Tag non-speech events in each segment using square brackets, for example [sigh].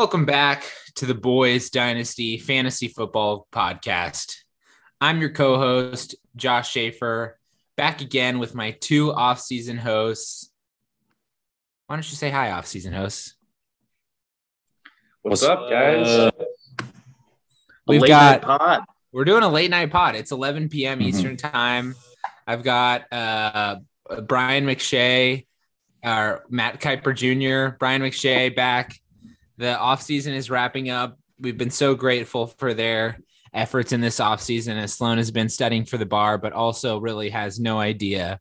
Welcome back to the Boys Dynasty Fantasy Football Podcast. I'm your co host, Josh Schaefer, back again with my two off season hosts. Why don't you say hi, off season hosts? What's, up, guys? We've got, night pod. we're doing a late night pod. It's 11 p.m. Mhm. Eastern time. I've got uh, Brian McShay, our Matt Kiper Jr., Brian McShay back. The offseason is wrapping up. We've been so grateful for their efforts in this offseason as Sloan has been studying for the bar, but also really has no idea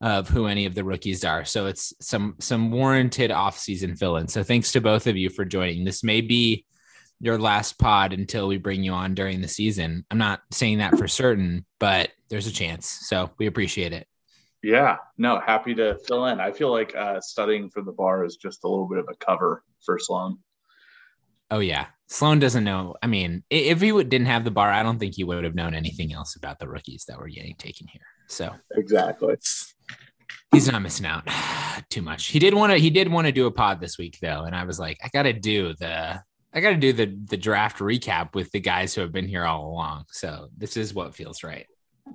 of who any of the rookies are. So it's some some warranted offseason fill-in. So thanks to both of you for joining. This may be your last pod until we bring you on during the season. I'm not saying that for certain, but there's a chance. So we appreciate it. Yeah, no, happy to fill in. I feel like uh, studying for the bar is just a little bit of a cover for Sloan. Oh yeah, Sloan doesn't know. I mean, if he would, didn't have the bar, I don't think he would have known anything else about the rookies that were getting taken here. So Exactly. he's not missing out [sighs] too much. He did want to. He did want to do a pod this week though, and I was like, I got to do the. I got to do the the draft recap with the guys who have been here all along. So this is what feels right.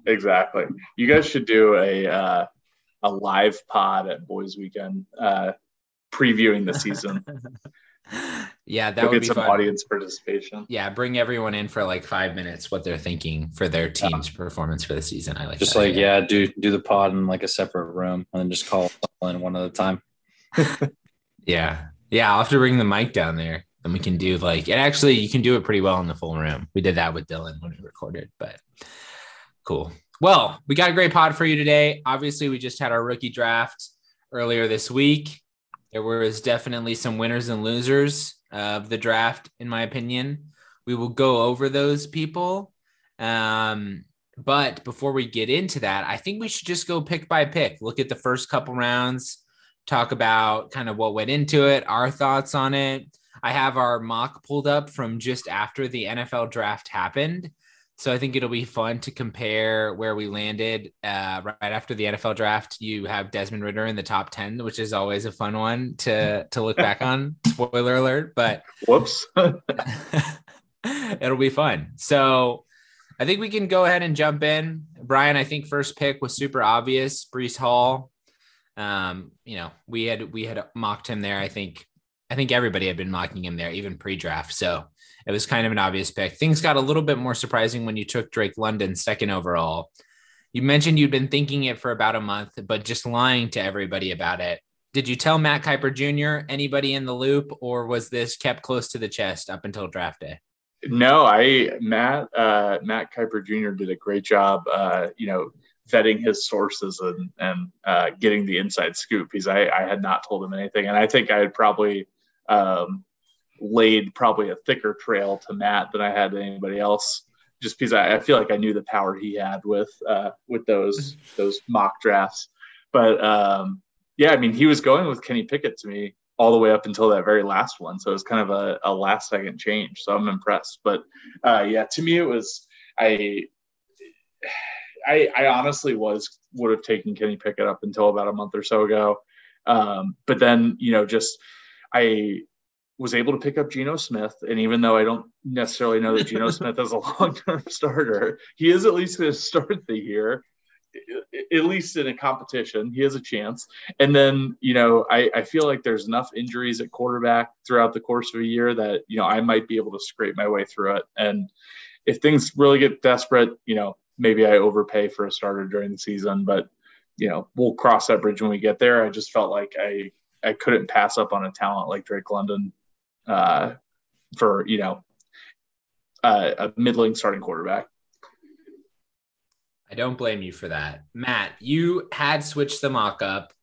Exactly. You guys should do a uh, a live pod at Boys Weekend, uh, previewing the season. [laughs] yeah, that We'll would get be some fun. audience participation. Yeah, bring everyone in for like five minutes what they're thinking for their team's performance for the season. I like Just that like idea. yeah, do do the pod in like a separate room and then just call in one at a time. [laughs] Yeah. Yeah. I'll have to bring the mic down there. And we can do like it actually you can do it pretty well in the full room. We did that with Dylan when we recorded, but cool. Well, we got a great pod for you today. Obviously, we just had our rookie draft earlier this week. There was definitely some winners and losers of the draft, in my opinion. We will go over those people. Um, but before we get into that, I think we should just go pick by pick. Look at the first couple rounds, talk about kind of what went into it, our thoughts on it. I have our mock pulled up from just after the NFL draft happened. So I think it'll be fun to compare where we landed uh, right after the NFL draft. You have Desmond Ridder in the top 10, which is always a fun one to, to look back on. [laughs] Spoiler alert, but Whoops. [laughs] it'll be fun. So I think we can go ahead and jump in. Brian, I think first pick was super obvious. Breece Hall. Um, you know, we had we had mocked him there. I think I think everybody had been mocking him there, even pre-draft. So it was kind of an obvious pick. Things got a little bit more surprising when you took Drake London second overall. You mentioned you'd been thinking it for about a month, but just lying to everybody about it. Did you tell Matt Kiper Jr. anybody in the loop, or was this kept close to the chest up until draft day? No, I Matt uh, Matt Kiper Jr. did a great job. Uh, you know, vetting his sources and and uh, getting the inside scoop. He's I, I had not told him anything, and I think I had probably um, laid probably a thicker trail to Matt than I had to anybody else. Just because I, I feel like I knew the power he had with uh, with those those mock drafts, but um, yeah, I mean he was going with Kenny Pickett to me all the way up until that very last one. So it was kind of a, a last second change. So I'm impressed. But uh, yeah, to me, it was, I, I, I honestly was, would have taken Kenny Pickett up until about a month or so ago. Um, but then, you know, just, I was able to pick up Geno Smith. And even though I don't necessarily know that Geno [laughs] Smith is a long-term [laughs] starter, he is at least going to start the year at least in a competition, he has a chance. And then, you know, I, I feel like there's enough injuries at quarterback throughout the course of a year that, you know, I might be able to scrape my way through it. And if things really get desperate, you know, maybe I overpay for a starter during the season, but, you know, we'll cross that bridge when we get there. I just felt like I, I couldn't pass up on a talent like Drake London uh, for, you know, uh, a middling starting quarterback. I don't blame you for that. Matt, you had switched the mock up.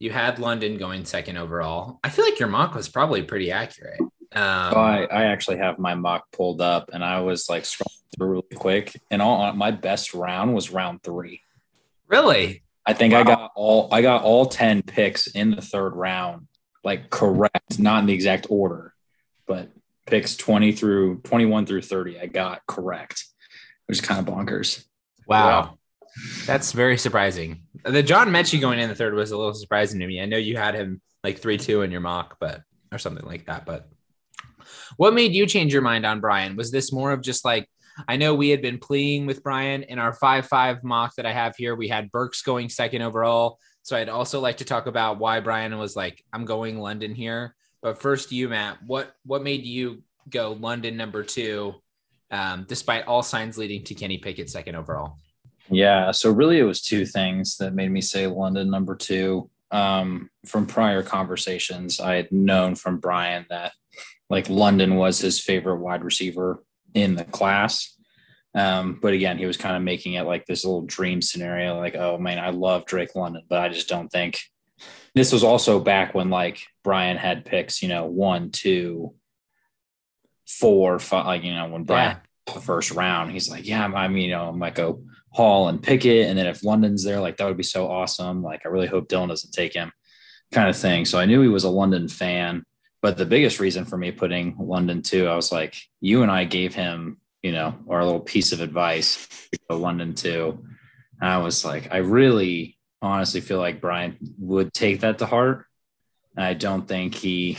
You had London going second overall. I feel like your mock was probably pretty accurate. Um, Oh, I, I actually have my mock pulled up and I was like scrolling through really quick. And all my best round was round three. really? I think Wow. I got all I got all 10 picks in the third round, like correct, not in the exact order, but picks 20 through 21 through 30. I got correct, which is kind of bonkers. Wow. That's very surprising. The John Metchie going in the third was a little surprising to me. I know you had him like 3 2 in your mock, but or something like that. But What made you change your mind on Brian? Was this more of just like I know we had been pleading with Brian in our 5 5 mock that I have here. We had Burks going second overall. So I'd also like to talk about why Brian was like, I'm going London here. But first, you, Matt, what what made you go London number two, um, despite all signs leading to Kenny Pickett second overall? Yeah, so really it was two things that made me say London number two. Um, from prior conversations, I had known from Brian that like London was his favorite wide receiver in the class. Um, but again, he was kind of making it like this little dream scenario, like, oh man, I love Drake London, but I just don't think this was also back when like Brian had picks, you know, one, two, four, five, like, you know, when Brian yeah. the first round, he's like, yeah, I mean, you know, I might go Hall and Pickett. And then if London's there, like that would be so awesome. Like, I really hope Dylan doesn't take him kind of thing. So I knew he was a London fan. But the biggest reason for me putting London too, I was like, you and I gave him, you know, our little piece of advice to go London too. And I was like, I really honestly feel like Brian would take that to heart. And I don't think he,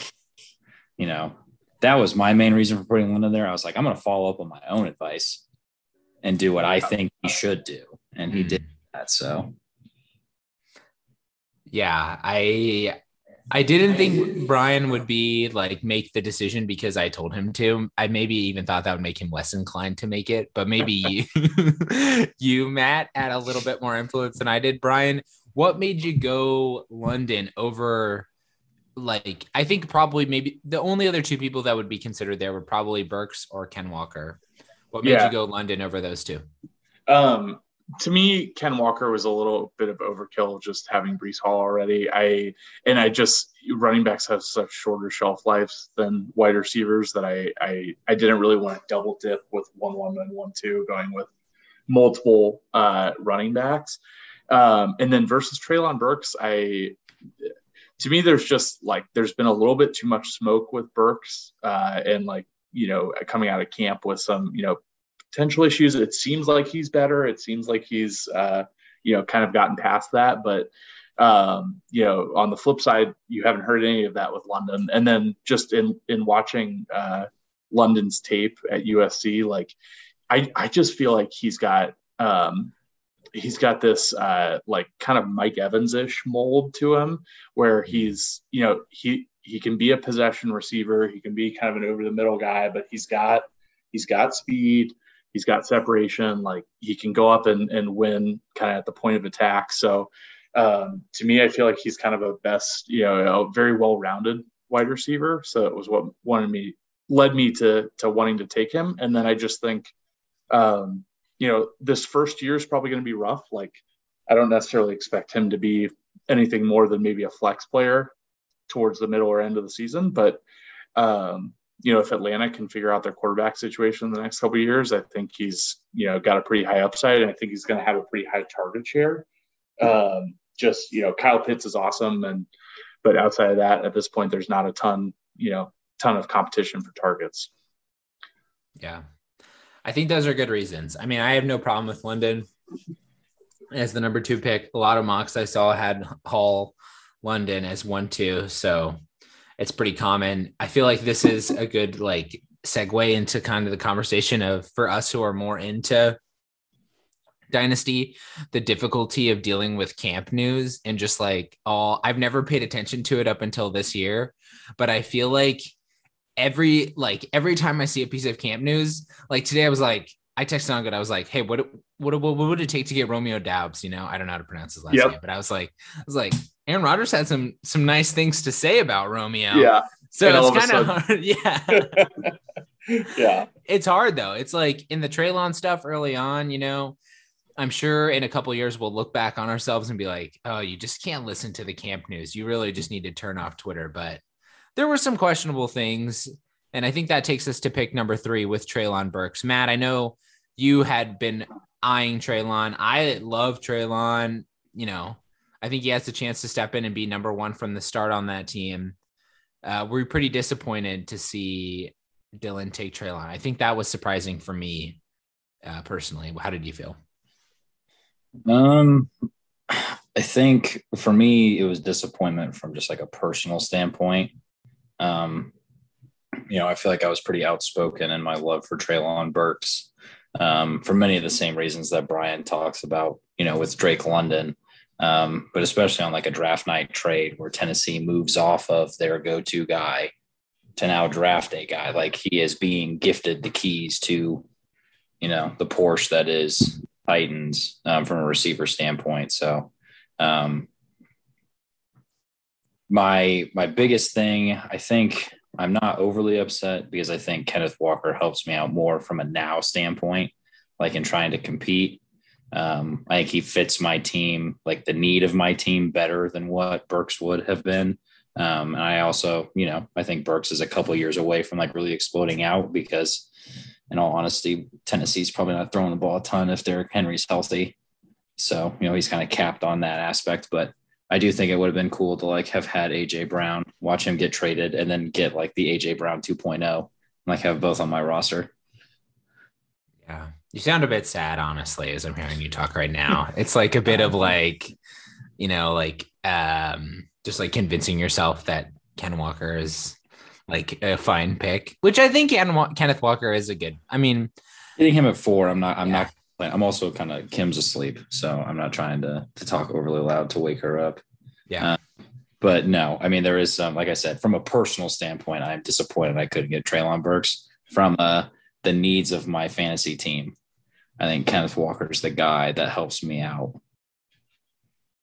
you know, that was my main reason for putting London there. I was like, I'm going to follow up on my own advice and do what I think he should do. And he hmm. did that. So, yeah, I I didn't think Brian would be like make the decision because I told him to. I maybe even thought that would make him less inclined to make it, but maybe [laughs] you, [laughs] you Matt, had a little bit more influence than I did. Brian, what made you go London over? Like, I think probably maybe the only other two people that would be considered there were probably Burks or Ken Walker. What made yeah. you go London over those two? Um, to me, Ken Walker was a little bit of overkill just having Breece Hall already. I and I just running backs have such shorter shelf lives than wide receivers that I I, I didn't really want to double dip with one one and one two going with multiple uh, running backs. Um, and then versus Treylon Burks, I to me there's just like there's been a little bit too much smoke with Burks uh, and like you know coming out of camp with some you know potential issues. It seems like he's better. It seems like he's, uh, you know, kind of gotten past that. But, um, you know, on the flip side, you haven't heard any of that with London. And then just in in watching uh, London's tape at USC, like I I just feel like he's got um, he's got this uh, like kind of Mike Evans ish mold to him, where he's you know he he can be a possession receiver, he can be kind of an over the middle guy, but he's got he's got speed. He's got separation. Like he can go up and, and win kind of at the point of attack. So um, to me, I feel like he's kind of a best, you know, a very well rounded wide receiver. So it was what wanted me led me to to wanting to take him. And then I just think, um, you know, this first year is probably going to be rough. Like I don't necessarily expect him to be anything more than maybe a flex player towards the middle or end of the season, but um, you know, if Atlanta can figure out their quarterback situation in the next couple years, I think he's, you know, got a pretty high upside and I think he's going to have a pretty high target share. Um, just, you know, Kyle Pitts is awesome. And, but outside of that, at this point, there's not a ton, you know, ton of competition for targets. Yeah. I think those are good reasons. I mean, I have no problem with London as the number two pick. A lot of mocks I saw had Hall London as one, two. So it's pretty common. I feel like this is a good like segue into kind of the conversation of for us who are more into dynasty the difficulty of dealing with camp news and just like all I've never paid attention to it up until this year but I feel like every like every time I see a piece of camp news like today I was like I texted on good I was like hey what what, what, would it take to get Romeo Doubs you know I don't know how to pronounce his last yep. name but I was like I was like Aaron Rodgers had some some nice things to say about Romeo. Yeah. So and it's kind of hard. [laughs] Yeah. [laughs] yeah. It's hard though. It's like in the Treylon stuff early on, you know, I'm sure in a couple years we'll look back on ourselves and be like, oh, you just can't listen to the camp news. You really just need to turn off Twitter. But there were some questionable things. And I think that takes us to pick number three with Treylon Burks. Matt, I know you had been eyeing Treylon. I love Treylon. You know, I think he has a chance to step in and be number one from the start on that team. Uh, we're pretty disappointed to see Dylan take Treylon. I think that was surprising for me uh, personally. How did you feel? Um, I think for me it was disappointment from just like a personal standpoint. Um, you know, I feel like I was pretty outspoken in my love for Treylon Burks um, for many of the same reasons that Brian talks about, you know, with Drake London. Um, but especially on like a draft night trade where Tennessee moves off of their go to guy to now draft a guy. Like he is being gifted the keys to, you know, the Porsche that is Titans um, from a receiver standpoint. So, um, my my biggest thing, I think I'm not overly upset because I think Kenneth Walker helps me out more from a now standpoint, like in trying to compete. Um, I think he fits my team, like the need of my team, better than what Burks would have been. Um, and I also, you know, I think Burks is a couple years away from like really exploding out because, in all honesty, Tennessee's probably not throwing the ball a ton if Derrick Henry's healthy. So, you know, he's kind of capped on that aspect. But I do think it would have been cool to like have had AJ Brown, watch him get traded, and then get like the AJ Brown 2.0, and like have both on my roster. Yeah. You sound a bit sad, honestly, as I'm hearing you talk right now. It's like a bit of [laughs] like, you know, like um just like convincing yourself that Ken Walker is like a fine pick, which I think Ken, Kenneth Walker is a good. I mean, hitting him at four, I'm not. I'm yeah. not I'm also kind of Kim's asleep, so I'm not trying to to talk overly loud to wake her up. Yeah. Uh, but no, I mean there is some, like I said, from a personal standpoint, I'm disappointed I couldn't get Treylon Burks. From uh, the needs of my fantasy team, I think Kenneth Walker is the guy that helps me out.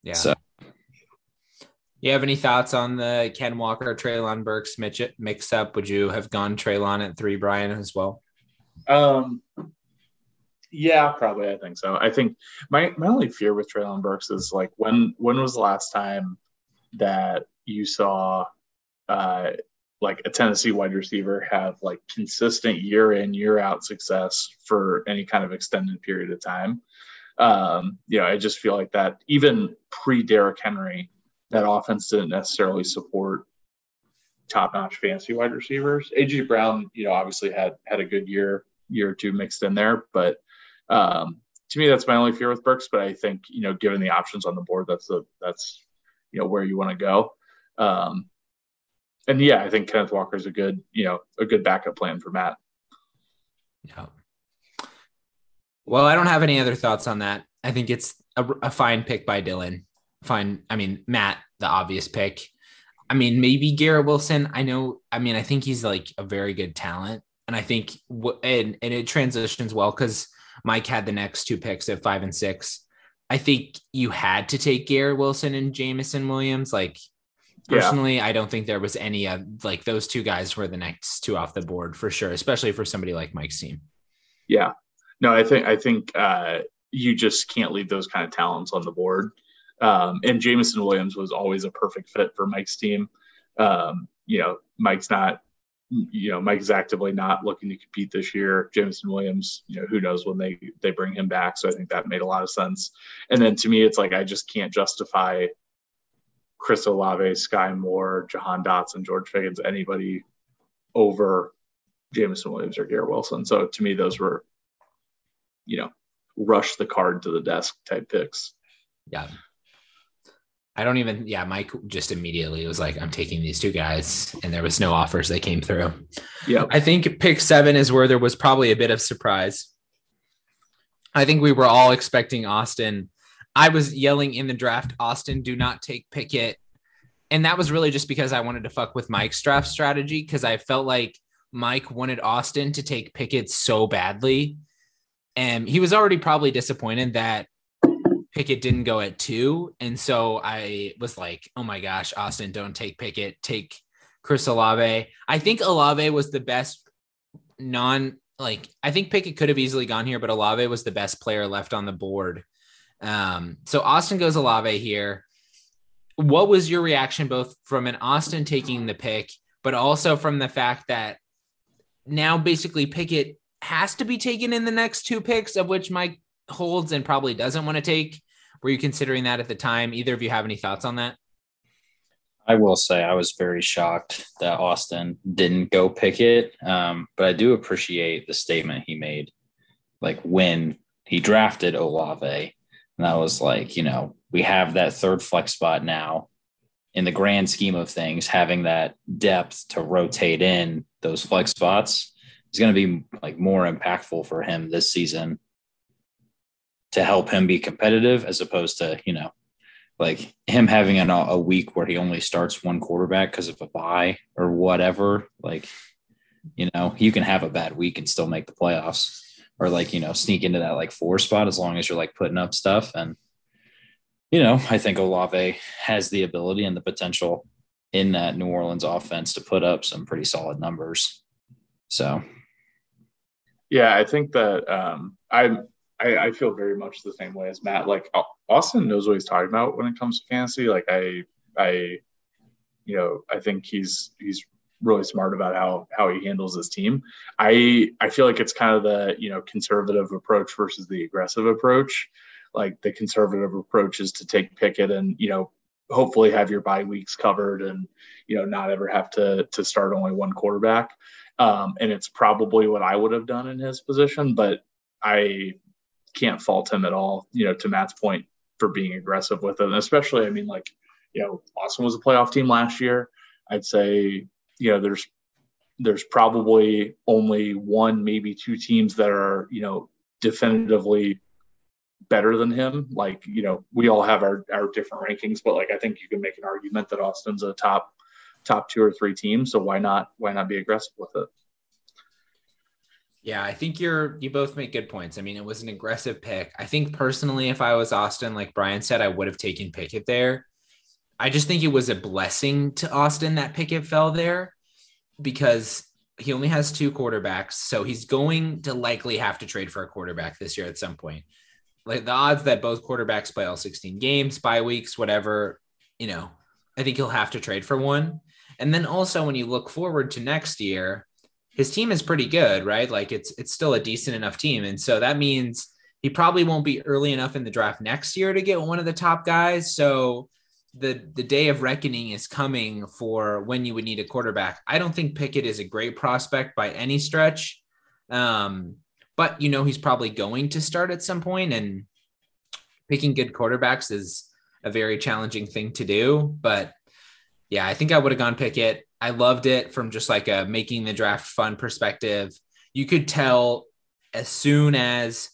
Yeah. So, you have any thoughts on the Ken Walker Treylon Burks mix up? Would you have gone Treylon at three, Brian, as well? Um, yeah, probably. I think so. I think my my only fear with Treylon Burks is like when when was the last time that you saw uh like a Tennessee wide receiver have like consistent year in year out success for any kind of extended period of time. Um, you know, I just feel like that even pre Derrick Henry, that offense didn't necessarily support top notch fantasy wide receivers. AJ Brown, you know, obviously had had a good year year or two mixed in there, but um, to me, that's my only fear with Burks. But I think you know, given the options on the board, that's the that's you know where you want to go. Um, and yeah, I think Kenneth Walker is a good you know a good backup plan for Matt. Yeah. Well, I don't have any other thoughts on that. I think it's a, a fine pick by Dylan. Fine. I mean, Matt, the obvious pick. I mean, maybe Garrett Wilson. I know. I mean, I think he's like a very good talent, and I think and and it transitions well because Mike had the next two picks at five and six. I think you had to take Garrett Wilson and Jameson Williams. Like personally, yeah. I don't think there was any of like those two guys were the next two off the board for sure, especially for somebody like Mike's team. Yeah, no, I think I think uh, you just can't leave those kind of talents on the board. Um, and Jameson Williams was always a perfect fit for Mike's team. Um, you know, Mike's not you know, Mike's actively not looking to compete this year. Jameson Williams, you know, who knows when they they bring him back. So I think that made a lot of sense. And then to me, it's like I just can't justify Chris Olave, Sky Moore, Jahan Dotson, George Pickens, anybody over Jameson Williams or Garrett Wilson. So to me, those were, you know, rush the card to the desk type picks. Yeah. I don't even, yeah, Mike just immediately was like, I'm taking these two guys. And there was no offers that came through. Yeah. I think pick seven is where there was probably a bit of surprise. I think we were all expecting Austin. I was yelling in the draft, Austin, do not take Pickett. And that was really just because I wanted to fuck with Mike's draft strategy because I felt like Mike wanted Austin to take Pickett so badly. And he was already probably disappointed that Pickett didn't go at two. And so I was like, oh my gosh, Austin, don't take Pickett, take Chris Olave. I think Olave was the best non like I think Pickett could have easily gone here, but Olave was the best player left on the board. Um, so Austin goes Olave here. What was your reaction both from an Austin taking the pick, but also from the fact that now basically Pickett has to be taken in the next two picks, of which Mike holds and probably doesn't want to take. Were you considering that at the time? Either of you have any thoughts on that? I will say I was very shocked that Austin didn't go Pickett. Um, but I do appreciate the statement he made, like when he drafted Olave. And that was like, you know, we have that third flex spot now. in the grand scheme of things, having that depth to rotate in those flex spots is going to be like more impactful for him this season to help him be competitive as opposed to, you know, like him having an, a week where he only starts one quarterback because of a bye or whatever. Like, you know, you can have a bad week and still make the playoffs or like, you know, sneak into that like four spot as long as you're like putting up stuff. And, you know, I think Olave has the ability and the potential in that New Orleans offense to put up some pretty solid numbers. So, yeah, I think that um, I'm I, I feel very much the same way as Matt. Like Austin knows what he's talking about when it comes to fantasy. Like I, I, you know, I think he's he's really smart about how how he handles his team. I I feel like it's kind of the you know conservative approach versus the aggressive approach. Like the conservative approach is to take Pickett and you know hopefully have your bye weeks covered and you know not ever have to to start only one quarterback. Um, and it's probably what I would have done in his position, but I can't fault him at all. You know, to Matt's point for being aggressive with it, and especially, I mean, like, you know, Austin was a playoff team last year. I'd say, you know, there's there's probably only one, maybe two teams that are, you know, definitively better than him. Like, you know, we all have our, our different rankings, but like I think you can make an argument that Austin's a top top two or three team. So why not why not be aggressive with it? Yeah, I think you're you both make good points. I mean, it was an aggressive pick. I think personally, if I was Austin, like Brian said, I would have taken Pickett there. I just think it was a blessing to Austin that Pickett fell there because he only has two quarterbacks. So he's going to likely have to trade for a quarterback this year at some point. Like the odds that both quarterbacks play all 16 games, bye weeks, whatever, you know, I think he'll have to trade for one. And then also when you look forward to next year, his team is pretty good, right? Like it's it's still a decent enough team, and so that means he probably won't be early enough in the draft next year to get one of the top guys. So the the day of reckoning is coming for when you would need a quarterback. I don't think Pickett is a great prospect by any stretch, um, but you know he's probably going to start at some point, and picking good quarterbacks is a very challenging thing to do. But yeah, I think I would have gone Pickett. I loved it from just like a making the draft fun perspective. You could tell as soon as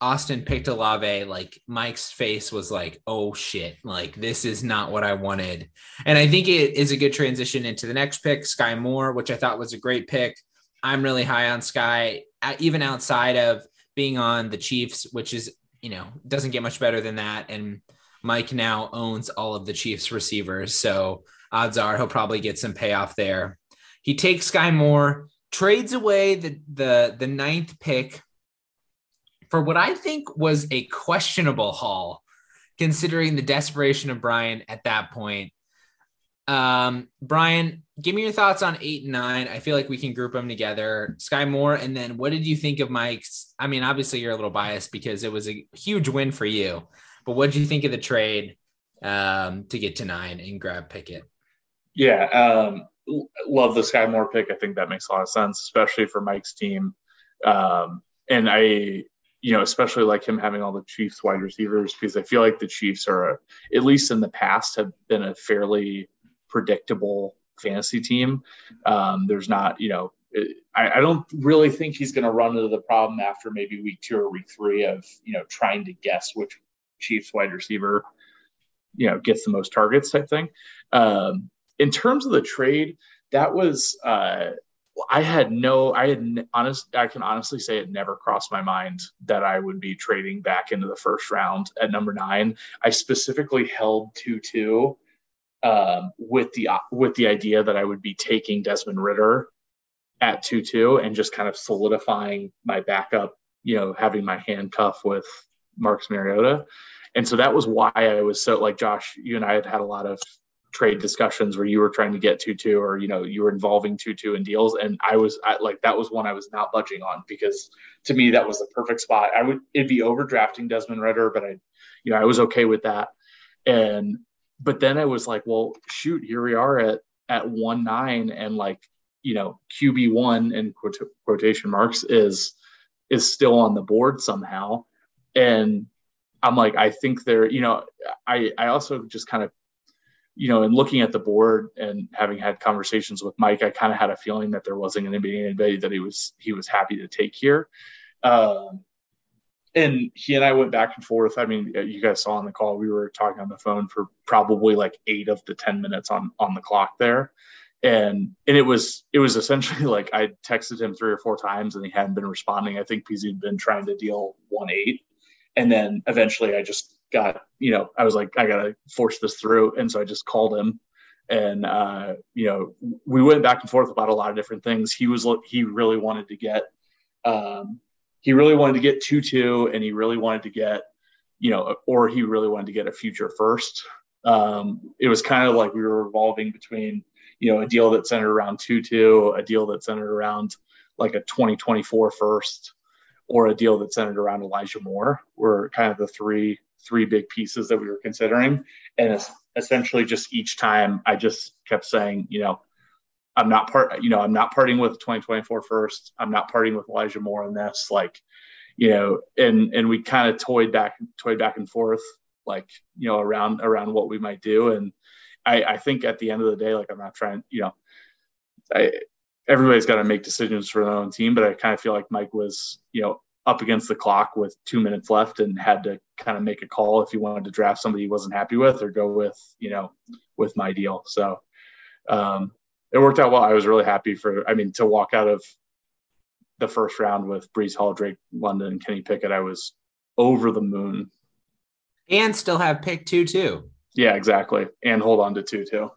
Austin picked Olave, like Mike's face was like, oh shit, like this is not what I wanted. And I think it is a good transition into the next pick, Sky Moore, which I thought was a great pick. I'm really high on Sky, even outside of being on the Chiefs, which is, you know, doesn't get much better than that. And Mike now owns all of the Chiefs receivers. So odds are he'll probably get some payoff there. He takes Sky Moore, trades away the the the ninth pick for what I think was a questionable haul, considering the desperation of Brian at that point. Um, Brian, give me your thoughts on eight and nine. I feel like we can group them together. Sky Moore, and then what did you think of Mike's? I mean, obviously you're a little biased because it was a huge win for you, but what did you think of the trade um, to get to nine and grab Pickett? Yeah, um, love the Sky Moore pick. I think that makes a lot of sense, especially for Mike's team. Um, and I, you know, especially like him having all the Chiefs wide receivers because I feel like the Chiefs are, at least in the past, have been a fairly predictable fantasy team. Um, there's not, you know, I, I don't really think he's going to run into the problem after maybe week two or week three of, you know, trying to guess which Chiefs wide receiver, you know, gets the most targets type thing. Um, in terms of the trade, that was uh, I had no, I had honest, I can honestly say it never crossed my mind that I would be trading back into the first round at number nine. I specifically held two two um, with the with the idea that I would be taking Desmond Ridder at two two and just kind of solidifying my backup. You know, having my handcuff with Marcus Mariota. And so that was why I was so like Josh, you and I had had a lot of trade discussions where you were trying to get Tutu or you know you were involving Tutu in deals. And I was I, like that was one I was not budging on because to me that was the perfect spot. I would it'd be overdrafting Desmond Ridder but I you know I was okay with that. And but then I was like well shoot here we are at at one nine and like you know QB one in quote, quotation marks is is still on the board somehow. And I'm like I think there you know I I also just kind of you know, in looking at the board and having had conversations with Mike, I kind of had a feeling that there wasn't going to be anybody that he was he was happy to take here. Um, and he and I went back and forth. I mean, you guys saw on the call, we were talking on the phone for probably like eight of the 10 minutes on, on the clock there. And, and it was, it was essentially [laughs] like I texted him three or four times and he hadn't been responding. I think because he'd been trying to deal one eight. And then eventually I just got, you know, I was like, I got to force this through. And so I just called him and, uh, you know, we went back and forth about a lot of different things. He was, he really wanted to get, um, he really wanted to get two two, and he really wanted to get, you know, or he really wanted to get a future first. Um, it was kind of like we were revolving between, you know, a deal that centered around two two, a deal that centered around like a 2024 first, or a deal that centered around Elijah Moore. Were kind of the three three big pieces that we were considering, and it's essentially just each time I just kept saying, you know, I'm not part, you know, I'm not parting with 2024 first. I'm not parting with Elijah Moore in this. Like, you know, and and we kind of toyed back, toyed back and forth, like, you know, around around what we might do. And I, I think at the end of the day, like, I'm not trying, you know, I everybody's got to make decisions for their own team, but I kind of feel like Mike was, you know, up against the clock with two minutes left and had to kind of make a call if he wanted to draft somebody he wasn't happy with or go with, you know, with my deal. So um, it worked out well. I was really happy for, I mean, to walk out of the first round with Breece Hall, Drake London, and Kenny Pickett, I was over the moon. And still have pick two, too. Yeah, exactly. And hold on to two, too.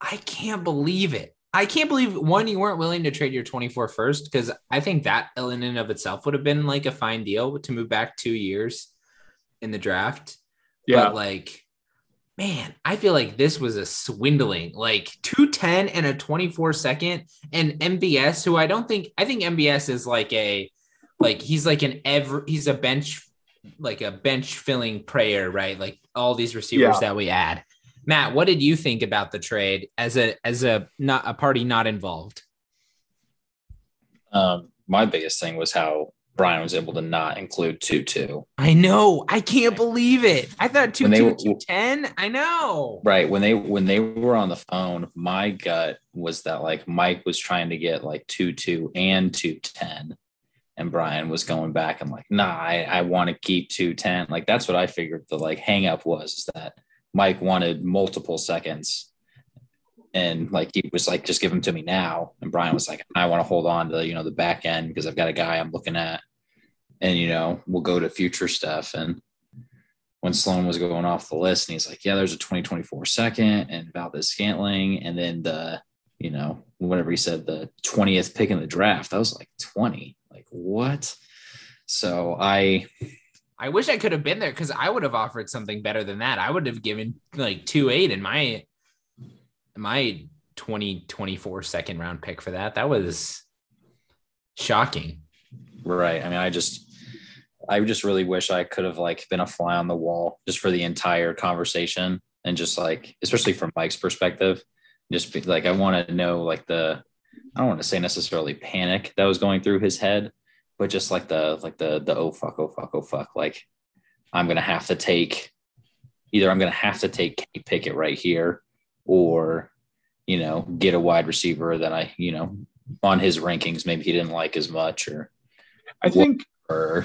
I can't believe it. I can't believe one, you weren't willing to trade your 24 first because I think that in and of itself would have been like a fine deal to move back two years in the draft. Yeah. But like, man, I feel like this was a swindling like 210 and a 24 second and MBS, who I don't think I think MBS is like a like he's like an ever he's a bench like a bench filling prayer, right? Like all these receivers yeah. that we add. Matt, what did you think about the trade as a as a not a party not involved? Um, my biggest thing was how Brian was able to not include two two. I know. I can't believe it. I thought two two two ten. I know. Right when they when they were on the phone, my gut was that like Mike was trying to get like two two and two ten, and Brian was going back and like, nah, I, I want to keep two ten. Like that's what I figured the like hang up was is that Mike wanted multiple seconds. And like he was like just give them to me now. And brian was like i want to hold on to you know the back end because i've got a guy i'm looking at. And you know we'll go to future stuff. And when sloan was going off the list and he's like yeah there's a 2024 second and Valdes-Scantling and then the you know whatever he said the 20th pick in the draft. I was like 20 like what? So i I wish I could have been there because I would have offered something better than that. I would have given like two eight in my my 2024 second round pick for that. That was shocking. Right. I mean, I just I just really wish I could have like been a fly on the wall just for the entire conversation and just like especially from Mike's perspective, just be, like I want to know like the I don't want to say necessarily panic that was going through his head, but just like the like the the oh fuck oh fuck oh fuck like I'm gonna have to take either I'm gonna have to take Kenny Pickett right here or you know get a wide receiver that I you know on his rankings maybe he didn't like as much or I think or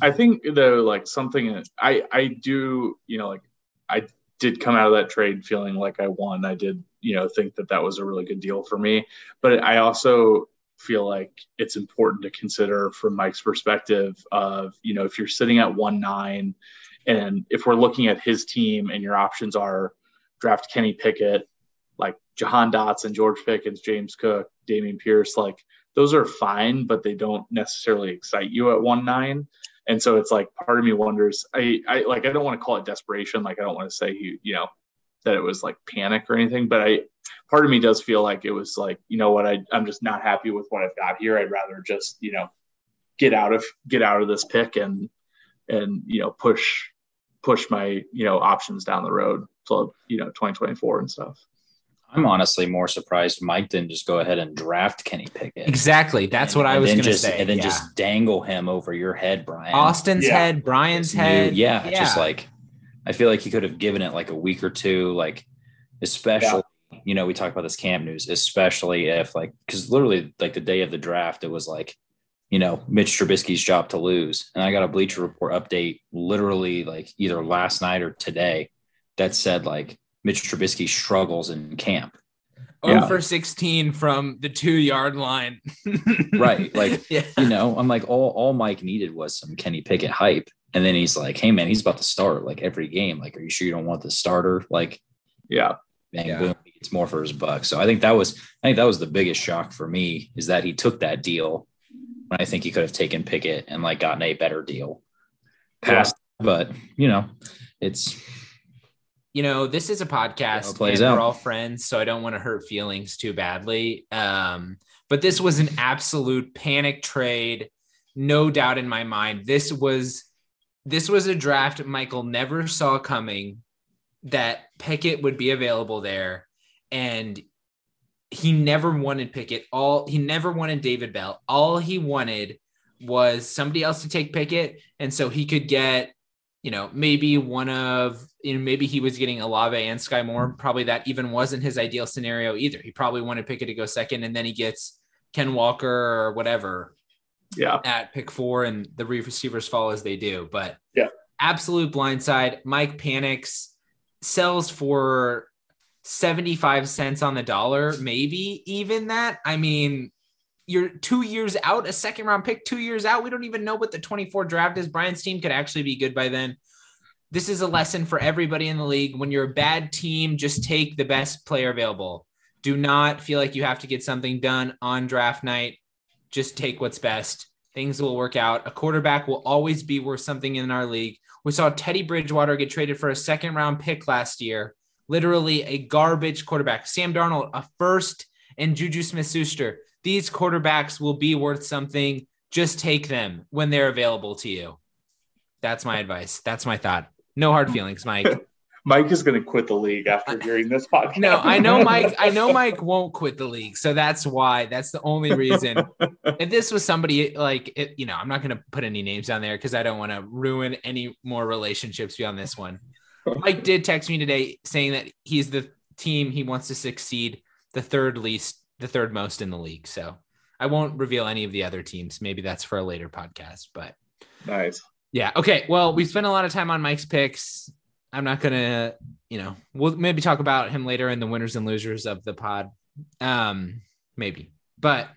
I think though like something I I do you know like I did come out of that trade feeling like I won. I did you know think that that was a really good deal for me. But I also feel like it's important to consider from Mike's perspective of you know if you're sitting at one nine and if we're looking at his team and your options are draft Kenny Pickett, like Jahan Dotson, George Pickens, James Cook, Dameon Pierce, like those are fine, but they don't necessarily excite you at one nine. And so it's like part of me wonders, I, I like I don't want to call it desperation, like I don't want to say you, you know, that it was like panic or anything, but I part of me does feel like it was like, you know what, I I'm just not happy with what I've got here. I'd rather just, you know, get out of get out of this pick and and you know push push my you know options down the road to you know 2024 and stuff. I'm honestly more surprised Mike didn't just go ahead and draft Kenny Pickett. Exactly. That's and, what I was going to say. And then yeah. just dangle him over your head, Brian. Austin's yeah. head, Brian's head. yeah, yeah, just like I feel like he could have given it like a week or two, like especially yeah. you know we talk about this camp news, especially if like because literally like the day of the draft, it was like you know Mitch Trubisky's job to lose, and I got a Bleacher Report update literally like either last night or today that said like Mitch Trubisky struggles in camp. Oh, yeah. for 16 from the two yard line. right. Like, [laughs] yeah. you know, I'm like, all, all Mike needed was some Kenny Pickett hype. And then he's like, hey, man, he's about to start like every game. Like, are you sure you don't want the starter? Like, yeah. Bang, yeah. boom, it's more for his buck. So I think that was, I think that was the biggest shock for me is that he took that deal when I think he could have taken Pickett and like gotten a better deal past. Yeah. But, you know, it's, you know, this is a podcast and out. we're all friends, so I don't want to hurt feelings too badly. Um, but this was an absolute panic trade, no doubt in my mind. This was this was a draft Michael never saw coming that Pickett would be available there, and he never wanted Pickett. All he never wanted David Bell. All he wanted was somebody else to take Pickett, and so he could get you know, maybe one of, you know, maybe he was getting Olave and Sky Moore. Probably that even wasn't his ideal scenario either. He probably wanted Pickett to go second, and then he gets Ken Walker or whatever. Yeah. At pick four, and the receivers fall as they do. But yeah, absolute blindside. Mike panics, sells for 75 cents on the dollar, maybe even that. I mean, you're two years out, a second round pick, two years out. We don't even know what the 24 draft is. Brian's team could actually be good by then. This is a lesson for everybody in the league. When you're a bad team, just take the best player available. Do not feel like you have to get something done on draft night. Just take what's best. Things will work out. A quarterback will always be worth something in our league. We saw Teddy Bridgewater get traded for a second round pick last year. Literally a garbage quarterback. Sam Darnold, a first, and Juju Smith Schuster these quarterbacks will be worth something. Just take them when they're available to you. That's my advice. That's my thought. No hard feelings, Mike. Mike is going to quit the league after hearing this podcast. No, I know Mike. I know [laughs] Mike won't quit the league, so that's why. That's the only reason. [laughs] if this was somebody like, it, you know, I'm not going to put any names down there because I don't want to ruin any more relationships beyond this one. Mike did text me today saying that he's the team he wants to succeed, the third least the third most in the league. So I won't reveal any of the other teams. Maybe that's for a later podcast, but nice. Yeah. Okay. Well, we spent a lot of time on Mike's picks. I'm not gonna, you know, we'll maybe talk about him later in the winners and losers of the pod. Um, maybe, but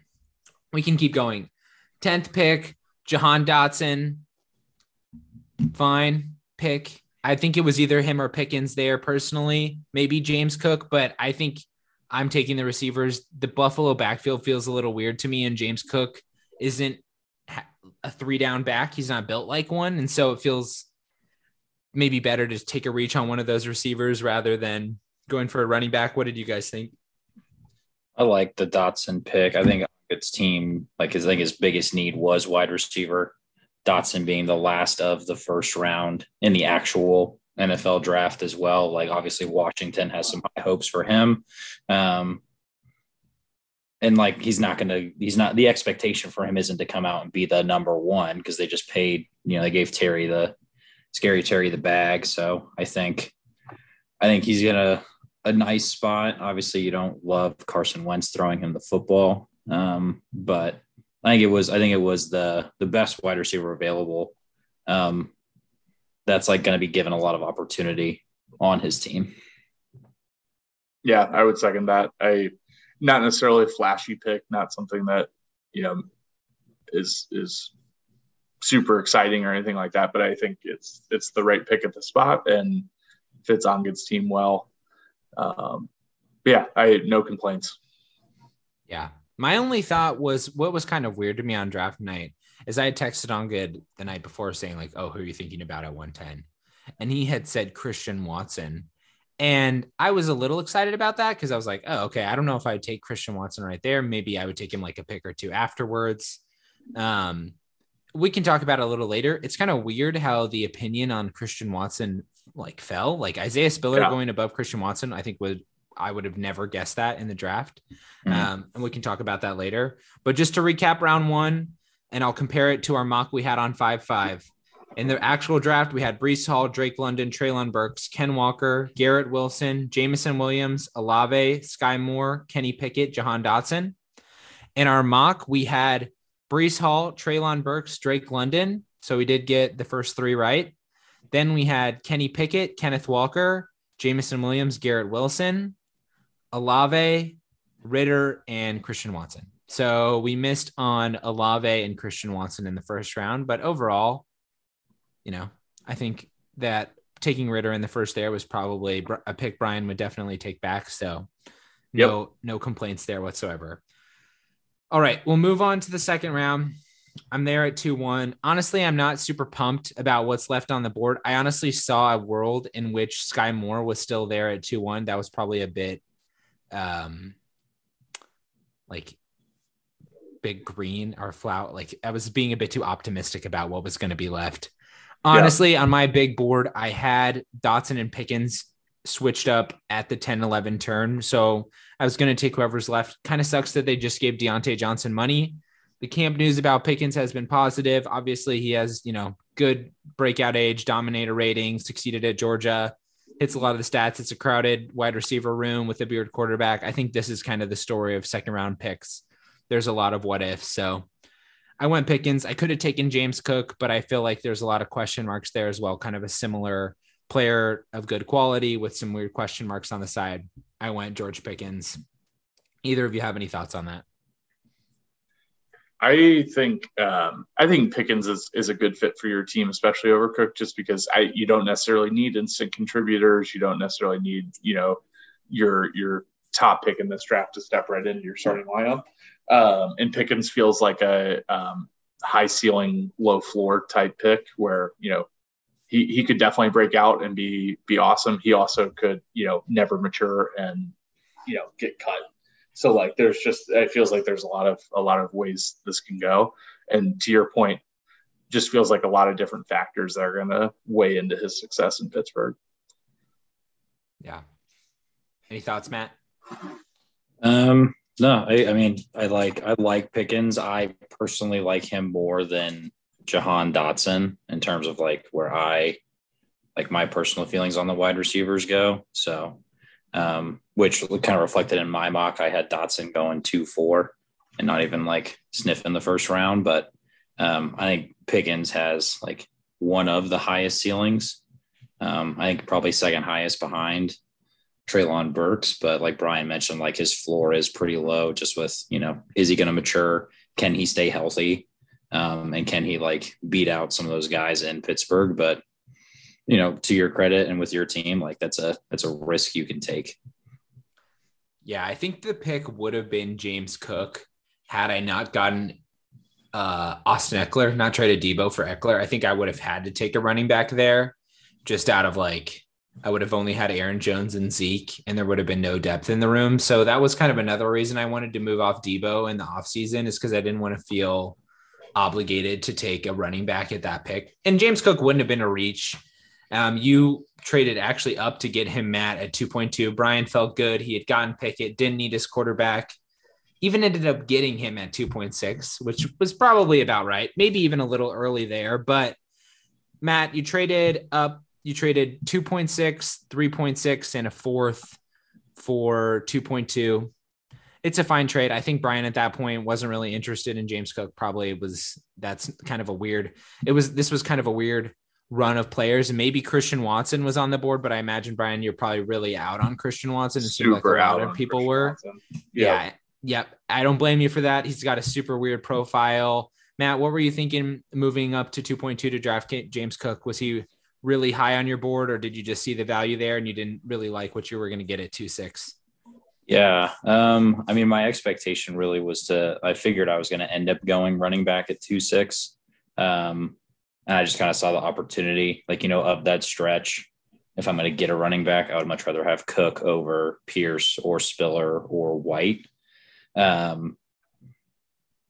we can keep going. Tenth pick, Jahan Dotson. Fine pick. I think it was either him or Pickens there personally, maybe James Cook, but I think I'm taking the receivers. The Buffalo backfield feels a little weird to me, and James Cook isn't a three down back. He's not built like one. And so it feels maybe better to take a reach on one of those receivers rather than going for a running back. What did you guys think? I like the Dotson pick. I think its team, like I think his biggest need was wide receiver. Dotson being the last of the first round in the actual NFL draft as well. Like obviously Washington has some high hopes for him. Um, and like he's not going to he's not the expectation for him isn't to come out and be the number one because they just paid you know they gave terry the scary terry the bag so i think i think he's gonna a nice spot obviously you don't love carson wentz throwing him the football um, but i think it was i think it was the the best wide receiver available um, that's like going to be given a lot of opportunity on his team. Yeah, I would second that. I not necessarily a flashy pick, not something that you know is is super exciting or anything like that, but I think it's it's the right pick at the spot and fits on Good's team well. Um, yeah, I no complaints. Yeah. My only thought was what was kind of weird to me on draft night is I had texted on good the night before saying like, "Oh, who are you thinking about at 110?" And he had said Christian Watson. And I was a little excited about that because I was like, oh, okay. I don't know if I would take Christian Watson right there. Maybe I would take him like a pick or two afterwards. Um, we can talk about it a little later. It's kind of weird how the opinion on Christian Watson like fell. Like Isaiah Spiller yeah. going above Christian Watson, I think would I would have never guessed that in the draft. Mm-hmm. Um, and we can talk about that later. But just to recap round one, and I'll compare it to our mock we had on five five. In the actual draft, we had Breece Hall, Drake London, Treylon Burks, Ken Walker, Garrett Wilson, Jameson Williams, Olave, Sky Moore, Kenny Pickett, Jahan Dotson. In our mock, we had Breece Hall, Treylon Burks, Drake London. So we did get the first three right. Then we had Kenny Pickett, Kenneth Walker, Jameson Williams, Garrett Wilson, Olave, Ridder, and Christian Watson. So we missed on Olave and Christian Watson in the first round, but overall, you know, I think that taking Ridder in the first there was probably a pick Brian would definitely take back. So no, yep. no complaints there whatsoever. All right, we'll move on to the second round. I'm there at 2 1. Honestly, I'm not super pumped about what's left on the board. I honestly saw a world in which Skyy Moore was still there at 2 1. That was probably a bit um like big green or flout. Like I was being a bit too optimistic about what was going to be left. Honestly, yeah. on my big board, I had Dotson and Pickens switched up at the 10 11 turn. So I was going to take whoever's left. Kind of sucks that they just gave Diontae Johnson money. The camp news about Pickens has been positive. Obviously, he has, you know, good breakout age, dominator rating, succeeded at Georgia, hits a lot of the stats. It's a crowded wide receiver room with a beard quarterback. I think this is kind of the story of second round picks. There's a lot of what ifs. So I went Pickens. I could have taken James Cook, but I feel like there's a lot of question marks there as well. Kind of a similar player of good quality with some weird question marks on the side. I went George Pickens. Either of you have any thoughts on that? I think um, I think Pickens is, is a good fit for your team, especially over Cook, just because I you don't necessarily need instant contributors. You don't necessarily need you know your your top pick in this draft to step right into your starting lineup. Um, and Pickens feels like a um, high ceiling, low floor type pick where, you know, he, he could definitely break out and be be awesome. He also could, you know, never mature and, you know, get cut. So like there's just it feels like there's a lot of a lot of ways this can go. And to your point, just feels like a lot of different factors that are gonna weigh into his success in Pittsburgh. Yeah. Any thoughts, Matt? Um, no, I, I, mean, I like I like Pickens. I personally like him more than Jahan Dotson in terms of like where I like my personal feelings on the wide receivers go. So, um, which kind of reflected in my mock. I had Dotson going two four and not even like sniffing the first round, but um, I think Pickens has like one of the highest ceilings. Um, I think probably second highest behind Treylon Burks, but like Brian mentioned, like his floor is pretty low just with, you know, is he going to mature? Can he stay healthy? Um, and can he like beat out some of those guys in Pittsburgh? But, you know, to your credit and with your team, like that's a, that's a risk you can take. Yeah. I think the pick would have been James Cook had I not gotten uh, Austin Ekeler, not try to Deebo for Ekeler. I think I would have had to take a running back there just out of like, I would have only had Aaron Jones and Zeke, and there would have been no depth in the room. So that was kind of another reason I wanted to move off Deebo in the offseason is because I didn't want to feel obligated to take a running back at that pick. And James Cook wouldn't have been a reach. Um, you traded actually up to get him Matt at 2.2. Brian felt good. He had gotten Pickett, didn't need his quarterback. Even ended up getting him at 2.6, which was probably about right. Maybe even a little early there. But Matt, you traded up you traded 2.6, 3.6, and a fourth for 2.2. It's a fine trade. I think Brian at that point wasn't really interested in James Cook. Probably was that's kind of a weird. It was this was kind of a weird run of players. Maybe Christian Watson was on the board, but I imagine Brian, you're probably really out on Christian Watson. It seemed like a lot of people were. Yeah. Yep. Yep. I don't blame you for that. He's got a super weird profile. Matt, what were you thinking moving up to 2.2 to draft James Cook? Was he really high on your board, or did you just see the value there and you didn't really like what you were going to get at two six? Yeah, um, I mean, my expectation really was to. I figured I was going to end up going running back at two six, um, and I just kind of saw the opportunity, like you know, of that stretch. If I'm going to get a running back, I would much rather have Cook over Pierce or Spiller or White. Um,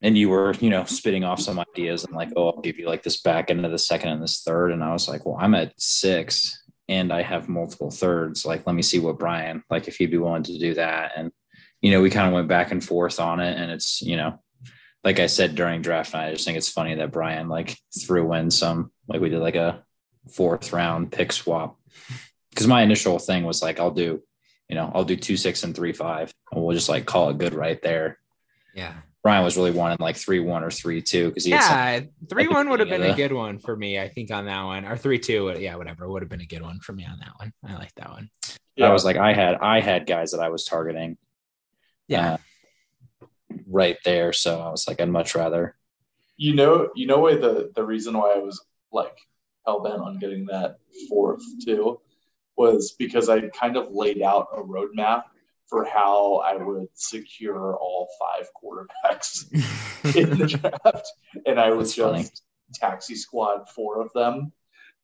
and you were, you know, spitting off some ideas and like, oh, I'll give you like this back into the second and this third. And I was like, well, I'm at six and I have multiple thirds. Like, let me see what Brian, like, if he'd be willing to do that. And, you know, we kind of went back and forth on it. And it's, you know, like I said during draft night, I just think it's funny that Brian like threw in some like we did like a fourth round pick swap. Because my initial thing was like, I'll do, you know, I'll do two six and three five, and we'll just like call it good right there. Yeah. Brian was really wanting like three one or three two because he Yeah, three one would have been beginning a good one for me. I think on that one, or three two. Yeah, whatever would have been a good one for me on that one. I like that one. I was like, I had I had guys that I was targeting. Yeah. uh, right there. So I was like, I'd much rather. you know, you know why the the reason why I was like hell bent on getting that fourth too was because I kind of laid out a roadmap for how I would secure all five quarterbacks [laughs] in the draft, and I would That's funny. just taxi squad four of them,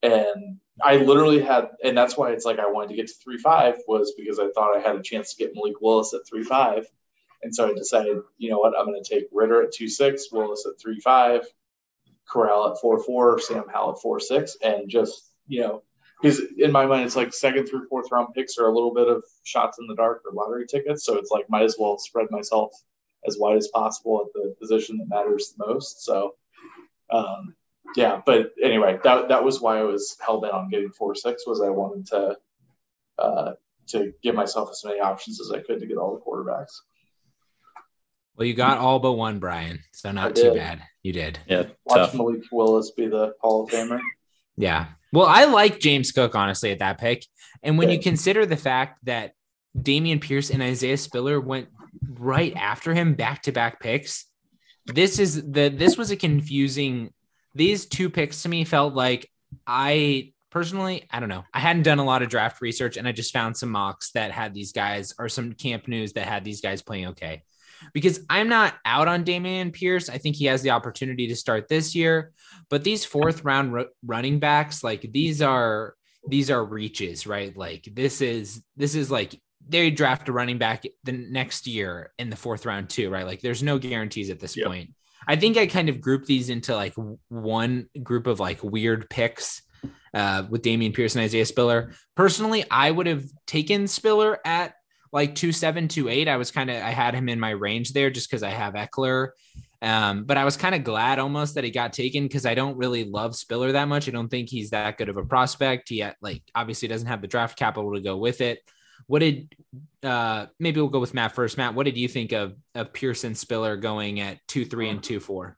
and I literally had, and that's why it's like I wanted to get to three five was because I thought I had a chance to get Malik Willis at three five, and so I decided, you know what, I'm going to take Ridder at two six, Willis at three five, Corral at four four, Sam Howell at four six, and just you know. Because in my mind, it's like second through fourth round picks are a little bit of shots in the dark or lottery tickets. So it's like might as well spread myself as wide as possible at the position that matters the most. So, um, yeah. But anyway, that that was why I was hell bent on getting four six was I wanted to uh, to give myself as many options as I could to get all the quarterbacks. Well, you got all but one, Brian. So not too bad. You did. Yeah, Watch tough. Malik Willis be the Hall of Famer. Yeah. Well, I like James Cook honestly at that pick. And when you consider the fact that Dameon Pierce and Isaiah Spiller went right after him back to back picks, this is the this was a confusing these two picks to me felt like I personally, I don't know. I hadn't done a lot of draft research and I just found some mocks that had these guys or some camp news that had these guys playing okay. Because I'm not out on Dameon Pierce. I think he has the opportunity to start this year, but these fourth round ru- running backs, like these are these are reaches, right? Like this is this is like they draft a running back the next year in the fourth round too, right? Like there's no guarantees at this Yep. point. I think I kind of group these into like one group of like weird picks uh, with Dameon Pierce and Isaiah Spiller. Personally, I would have taken Spiller at like two seven, two eight. I was kind of I had him in my range there just because I have Ekeler. Um, but I was kind of glad almost that he got taken because I don't really love Spiller that much. I don't think he's that good of a prospect. He had, like obviously doesn't have the draft capital to go with it. What did uh maybe we'll go with Matt first. Matt, what did you think of of Pearson Spiller going at two three and two four?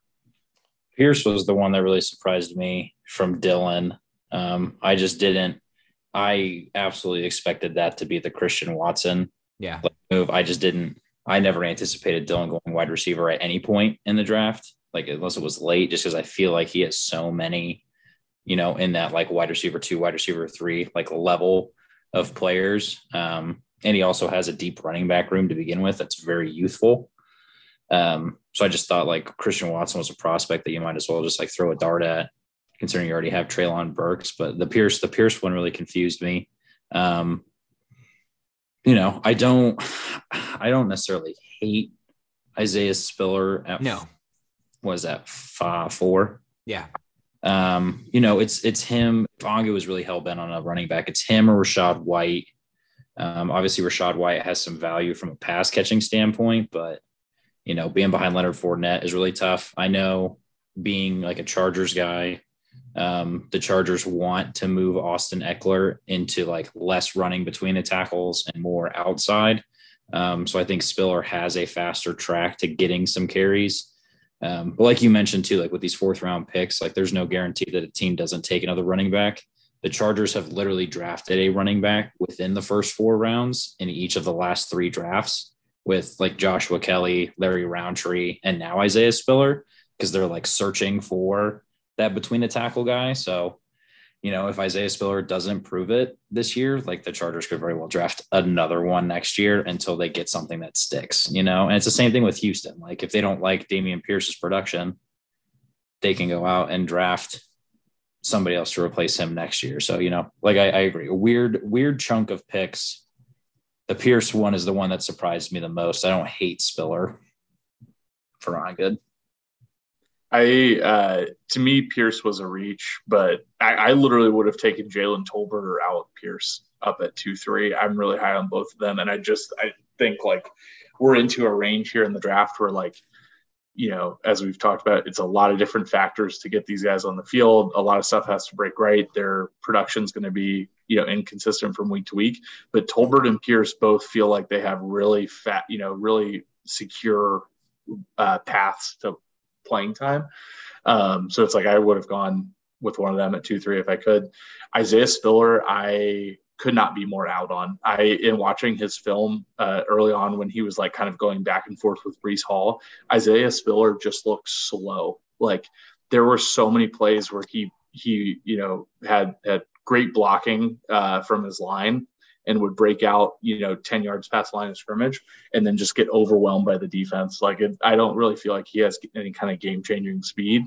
Pierce was the one that really surprised me from Dylan. Um, I just didn't. I absolutely expected that to be the Christian Watson Yeah. move. I just didn't. I never anticipated Dylan going wide receiver at any point in the draft, like unless it was late, just because I feel like he has so many, you know, in that like wide receiver two, wide receiver three, like level of players. Um, and he also has a deep running back room to begin with that's very youthful. Um, so I just thought like Christian Watson was a prospect that you might as well just like throw a dart at, considering you already have Treylon Burks. But the Pierce, the Pierce one really confused me. Um, you know, I don't, I don't necessarily hate Isaiah Spiller at No. was that five, four. Yeah. Um, you know, it's it's him. If Angu was really hell bent on a running back, it's him or Rachaad White. Um, obviously, Rachaad White has some value from a pass catching standpoint, but you know, being behind Leonard Fournette is really tough. I know being like a Chargers guy, um, the Chargers want to move Austin Ekeler into like less running between the tackles and more outside. Um, so I think Spiller has a faster track to getting some carries. Um, but like you mentioned too, like with these fourth round picks, like there's no guarantee that a team doesn't take another running back. The Chargers have literally drafted a running back within the first four rounds in each of the last three drafts with like Joshua Kelley, Larry Rountree, and now Isaiah Spiller because they're like searching for that between the tackle guy. So, you know, if Isaiah Spiller doesn't prove it this year, like the Chargers could very well draft another one next year until they get something that sticks, you know? And it's the same thing with Houston. Like if they don't like Dameon Pierce's production, they can go out and draft somebody else to replace him next year. So, you know, like I, I agree. A weird, weird chunk of picks. The Pierce one is the one that surprised me the most. I don't hate Spiller for on good. I uh, to me Pierce was a reach, but I, I literally would have taken Jalen Tolbert or Alec Pierce up at two three. I'm really high on both of them, and I just I think like we're into a range here in the draft where like you know, as we've talked about, it's a lot of different factors to get these guys on the field. A lot of stuff has to break right. Their production's going to be, you know, inconsistent from week to week. But Tolbert and Pierce both feel like they have really fat, you know, really secure uh, paths to playing time. Um, so it's like I would have gone with one of them at two three if I could. Isaiah Spiller, I could not be more out on. I in watching his film uh, early on when he was like kind of going back and forth with Breece Hall, Isaiah Spiller just looked slow. Like there were so many plays where he he you know had had great blocking uh, from his line and would break out you know 10 yards past line of scrimmage and then just get overwhelmed by the defense like it, i don't really feel like he has any kind of game changing speed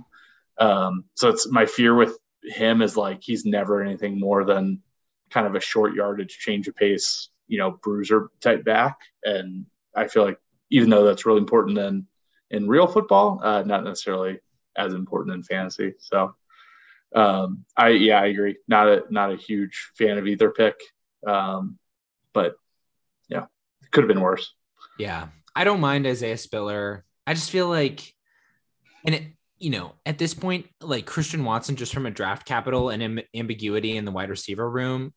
um, so it's my fear with him is like he's never anything more than kind of a short yardage change of pace, you know, bruiser type back. And I feel like even though that's really important in in real football, uh, not necessarily as important in fantasy. So um, I yeah, I agree. Not a not a huge fan of either pick. Um, but yeah, it could have been worse. Yeah. I don't mind Isaiah Spiller. I just feel like and it you know, at this point, like Christian Watson, just from a draft capital and Im- ambiguity in the wide receiver room,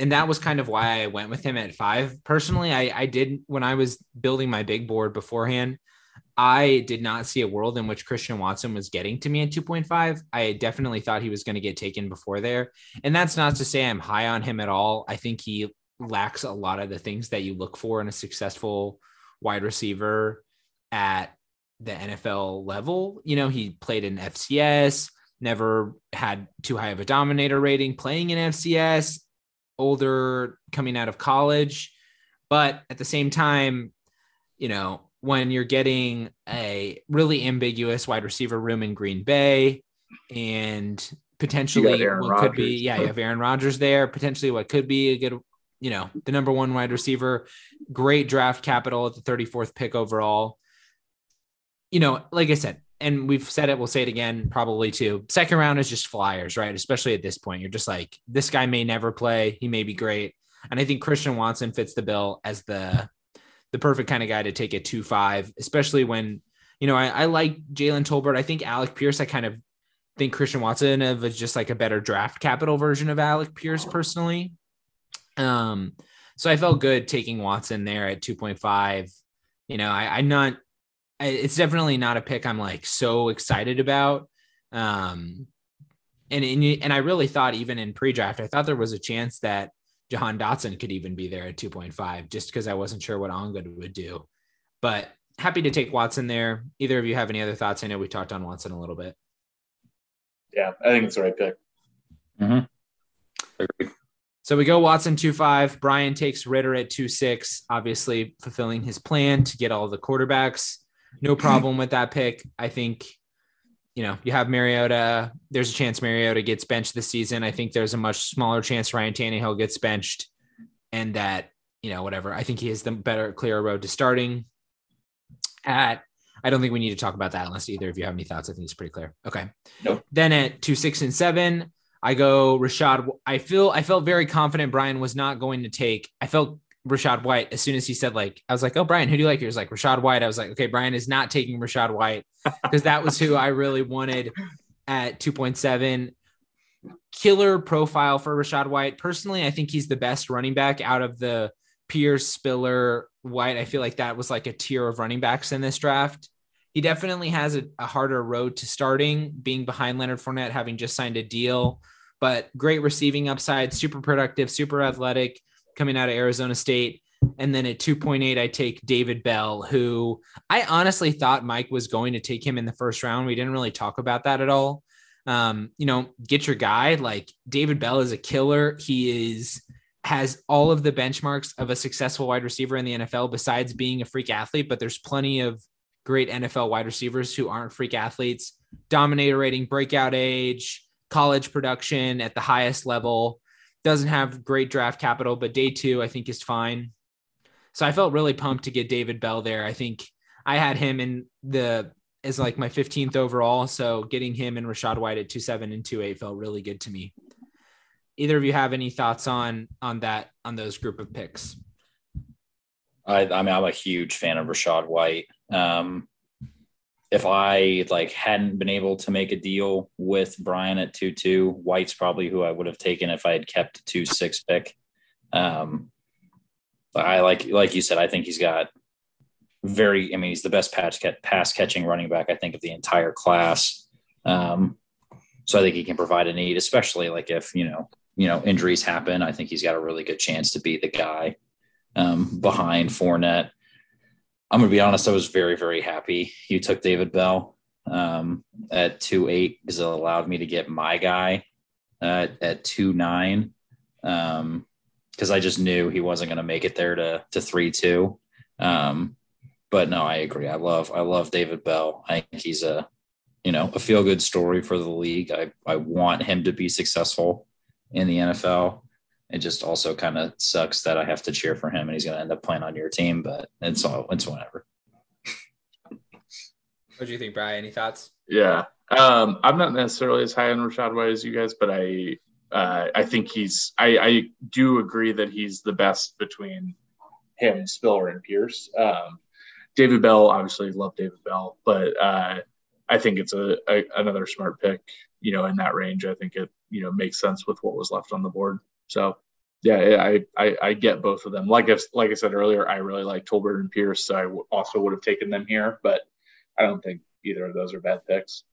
and that was kind of why I went with him at five. Personally, I, I did when I was building my big board beforehand. I did not see a world in which Christian Watson was getting to me at 2.5. I definitely thought he was going to get taken before there. And that's not to say I'm high on him at all. I think he lacks a lot of the things that you look for in a successful wide receiver at the NFL level. You know, he played in FCS, never had too high of a dominator rating playing in FCS, older coming out of college. But at the same time, you know, when you're getting a really ambiguous wide receiver room in Green Bay and potentially what Rodgers. could be, yeah, you have Aaron Rodgers there, potentially what could be a good, you know, the number one wide receiver, great draft capital at the 34th pick overall. You know, like I said, and we've said it, we'll say it again, probably too. Second round is just flyers, right? Especially at this point, you're just like, this guy may never play. He may be great. And I think Christian Watson fits the bill as the the perfect kind of guy to take a two five, especially when you know I, I like Jalen Tolbert. I think Alec Pierce. I kind of think Christian Watson of is just like a better draft capital version of Alec Pierce personally. Um, so I felt good taking Watson there at two point five. You know, I, I'm not it's definitely not a pick I'm like so excited about. Um, and and, and I really thought even in pre-draft, I thought there was a chance that Jahan Dotson could even be there at 2.5, just because I wasn't sure what Ongud would do. But happy to take Watson there. Either of you have any other thoughts? I know we talked on Watson a little bit. Yeah, I think it's the right pick. Mm-hmm. Agreed. So we go Watson two five. Brian takes Ridder at two six. Obviously fulfilling his plan to get all the quarterbacks no problem with that pick. I think, you know, you have Mariota. There's a chance Mariota gets benched this season. I think there's a much smaller chance Ryan Tannehill gets benched, and that you know whatever. I think he has the better, clearer road to starting. At I don't think we need to talk about that unless either of you have any thoughts. I think it's pretty clear. Okay. Nope. Then at two, six, and seven, I go Rachaad. I feel I felt very confident Brian was not going to take. I felt Rachaad White as soon as he said like I was like, oh Brian, who do you like? He was like Rachaad White. I was like, okay, Brian is not taking Rachaad White because that was who I really wanted at 2.7. Killer profile for Rachaad White. Personally, I think he's the best running back out of the Pierce, Spiller, White. I feel like that was like a tier of running backs in this draft. He definitely has a, a harder road to starting, being behind Leonard Fournette, having just signed a deal, but great receiving upside, super productive, super athletic coming out of Arizona State. And then at 2.8, I take David Bell, who I honestly thought Mike was going to take him in the first round. We didn't really talk about that at all. Um, you know, get your guy. Like David Bell is a killer. He is has all of the benchmarks of a successful wide receiver in the NFL, besides being a freak athlete. But there's plenty of great NFL wide receivers who aren't freak athletes. Dominator rating, breakout age, college production at the highest level doesn't have great draft capital, but day two, I think is fine. So I felt really pumped to get David Bell there. I think I had him in the as like my 15th overall. So getting him and Rachaad White at two seven and two eight felt really good to me. Either of you have any thoughts on on that on those group of picks? I, I mean, I'm a huge fan of Rachaad White. Um, if I like hadn't been able to make a deal with Brian at two two, White's probably who I would have taken if I had kept two six pick. Um, I like like you said, I think he's got very. I mean, he's the best pass pass catching running back I think of the entire class. Um, so I think he can provide a need, especially like if you know you know injuries happen. I think he's got a really good chance to be the guy um, behind Fournette. I'm gonna be honest. I was very very happy you took David Bell um, at two eight because it allowed me to get my guy uh, at two nine because um, I just knew he wasn't to make it there to to three two. Um, but no, I agree. I love I love David Bell. I think he's a you know a feel good story for the league. I I want him to be successful in the NFL it just also kind of sucks that I have to cheer for him and he's going to end up playing on your team, but it's all, it's whatever. What do you think, Brian? Any thoughts? Yeah. Um, I'm not necessarily as high on Rachaad White as you guys, but I, uh, I think he's, I, I do agree that he's the best between him, Spiller, and Pierce. Um, David Bell, obviously love David Bell, but uh, I think it's a, a, another smart pick. You know, in that range, I think it you know makes sense with what was left on the board. So yeah, I, I, I get both of them. Like I, like I said earlier, I really like Tolbert and Pierce, so I w- also would have taken them here, but I don't think either of those are bad picks.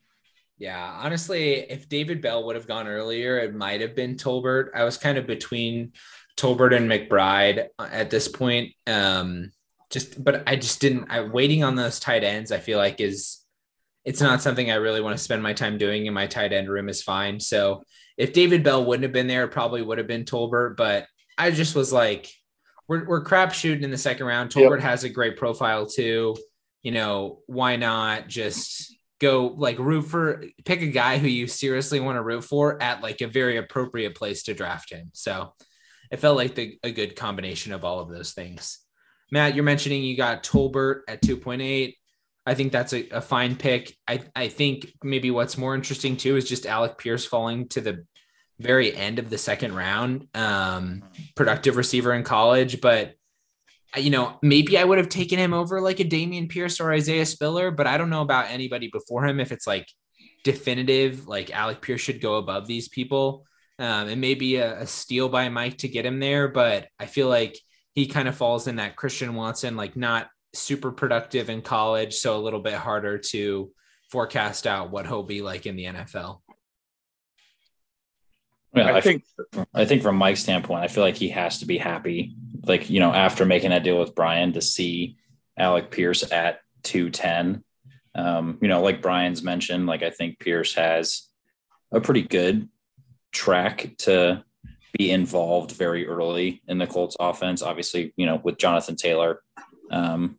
Yeah, honestly, if David Bell would have gone earlier, it might have been Tolbert. I was kind of between Tolbert and McBride at this point. Um, just, but I just didn't. I waiting on those tight ends. I feel like is it's not something I really want to spend my time doing. And my tight end room is fine. So if David Bell wouldn't have been there, it probably would have been Tolbert. But I just was like, we're, we're crap shooting in the second round. Tolbert yep. has a great profile too. You know, why not just go like root for pick a guy who you seriously want to root for at like a very appropriate place to draft him. So it felt like the, a good combination of all of those things. Matt, you're mentioning you got Tolbert at 2.8. I think that's a, a fine pick. I, I think maybe what's more interesting too is just Alec Pierce falling to the very end of the second round. Um, productive receiver in college, but you know, maybe I would have taken him over like a Dameon Pierce or Isaiah Spiller, but I don't know about anybody before him if it's like definitive, like Alec Pierce should go above these people. Um, it may be a, a steal by Mike to get him there, but I feel like he kind of falls in that Christian Watson, like not super productive in college, so a little bit harder to forecast out what he'll be like in the NFL. Yeah, I, think I think from Mike's standpoint, I feel like he has to be happy. Like, you know, after making that deal with Brian to see Alec Pierce at 210. Um, you know, like Brian's mentioned, like I think Pierce has a pretty good track to be involved very early in the Colts offense. Obviously, you know, with Jonathan Taylor, um,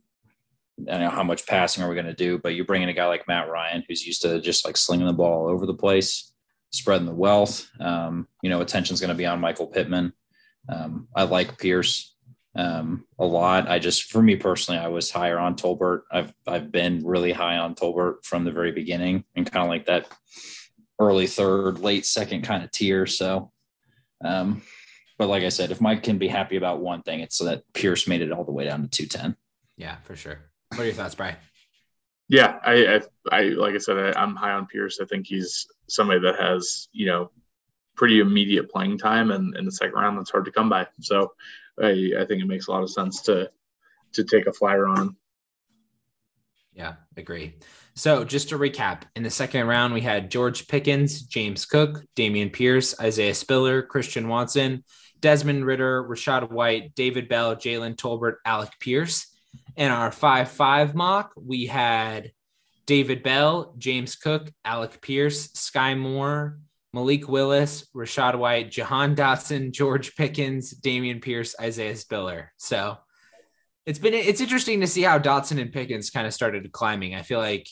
I know how much passing are we going to do, but you bring in a guy like Matt Ryan, who's used to just like slinging the ball all over the place, spreading the wealth. Um, you know, attention's going to be on Michael Pittman. Um, I like Pierce um, a lot. I just, for me personally, I was higher on Tolbert. I've I've been really high on Tolbert from the very beginning, and kind of like that early third, late second kind of tier. So, um, but like I said, if Mike can be happy about one thing, it's that Pierce made it all the way down to two ten. Yeah, for sure. What are your thoughts, Brian? Yeah, I, I, I like I said, I, I'm high on Pierce. I think he's somebody that has, you know, pretty immediate playing time, and in the second round, that's hard to come by. So, I, I think it makes a lot of sense to to take a flyer on him. Yeah, agree. So just to recap, in the second round, we had George Pickens, James Cook, Dameon Pierce, Isaiah Spiller, Christian Watson, Desmond Ridder, Rachaad White, David Bell, Jalen Tolbert, Alec Pierce. In our 5 5 mock, we had David Bell, James Cook, Alec Pierce, Skyy Moore, Malik Willis, Rachaad White, Jahan Dotson, George Pickens, Dameon Pierce, Isaiah Spiller. So it's been it's interesting to see how Dotson and Pickens kind of started climbing. I feel like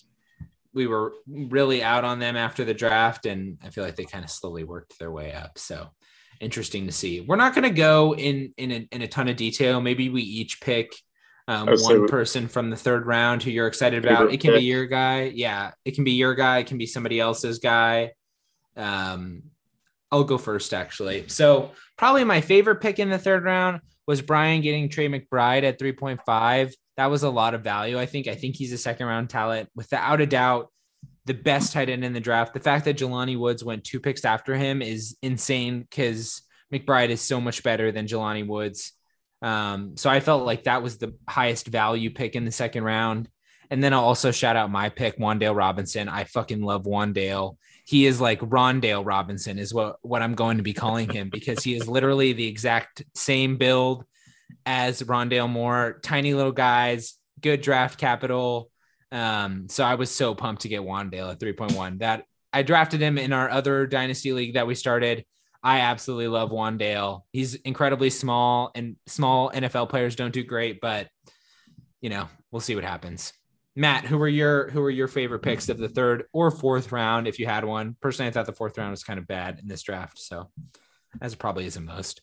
we were really out on them after the draft, and I feel like they kind of slowly worked their way up. So interesting to see. We're not going to go in in a, in a ton of detail. Maybe we each pick um, one person from the third round who you're excited about. It can pick. be your guy. Yeah, it can be your guy. It can be somebody else's guy. Um, I'll go first, actually. So, probably my favorite pick in the third round was Brian getting Trey McBride at 3.5. that was a lot of value. I think. I think he's a second round talent without a doubt. The best tight end in the draft. The fact that Jelani Woods went two picks after him is insane because McBride is so much better than Jelani Woods. Um, so I felt like that was the highest value pick in the second round. And then I'll also shout out my pick, Wan'Dale Robinson. I fucking love Wan'Dale. He is like Rondale Robinson, is what, what I'm going to be calling him because he is literally the exact same build as Rondale Moore. Tiny little guys, good draft capital. Um, so I was so pumped to get Wan'Dale at 3.1. That I drafted him in our other dynasty league that we started. I absolutely love Wan'Dale. He's incredibly small, and small NFL players don't do great, but you know, we'll see what happens. Matt, who were your who were your favorite picks of the third or fourth round, if you had one? Personally, I thought the fourth round was kind of bad in this draft, so as it probably isn't most.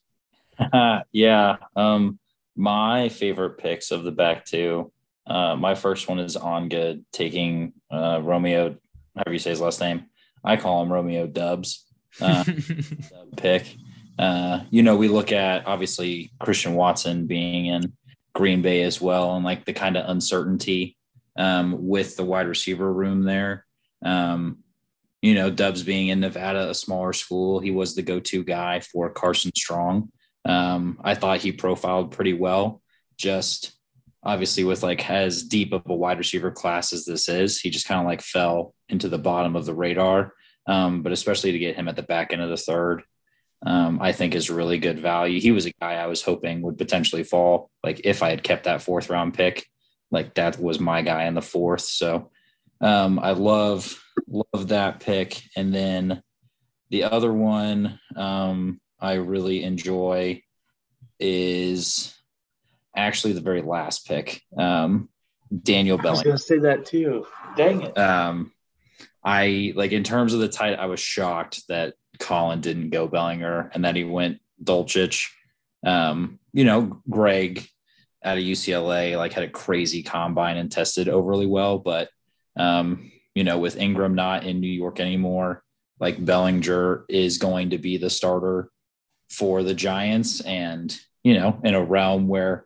[laughs] yeah, um, my favorite picks of the back two. Uh, my first one is on good, taking uh, Romeo, however you say his last name. I call him Romeo Dubs uh, [laughs] pick. Uh, you know, we look at obviously Christian Watson being in Green Bay as well, and like the kind of uncertainty um, with the wide receiver room there. Um, you know, Dubs being in Nevada, a smaller school, he was the go-to guy for Carson Strong. Um, I thought he profiled pretty well. Just obviously with like as deep of a wide receiver class as this is, he just kind of like fell into the bottom of the radar. Um, but especially to get him at the back end of the third, um, I think is really good value. He was a guy I was hoping would potentially fall. Like if I had kept that fourth round pick, like that was my guy in the fourth. So um, I love love that pick. And then the other one um, I really enjoy is actually the very last pick, um, Daniel Belling. I was going to say that too. Dang it. Um, I like in terms of the tight, I was shocked that Colin didn't go Bellinger and that he went Dulcich. Um, you know, Greg out of UCLA like had a crazy combine and tested overly well, but um, you know, with Engram not in New York anymore, like Bellinger is going to be the starter for the Giants, and you know, in a realm where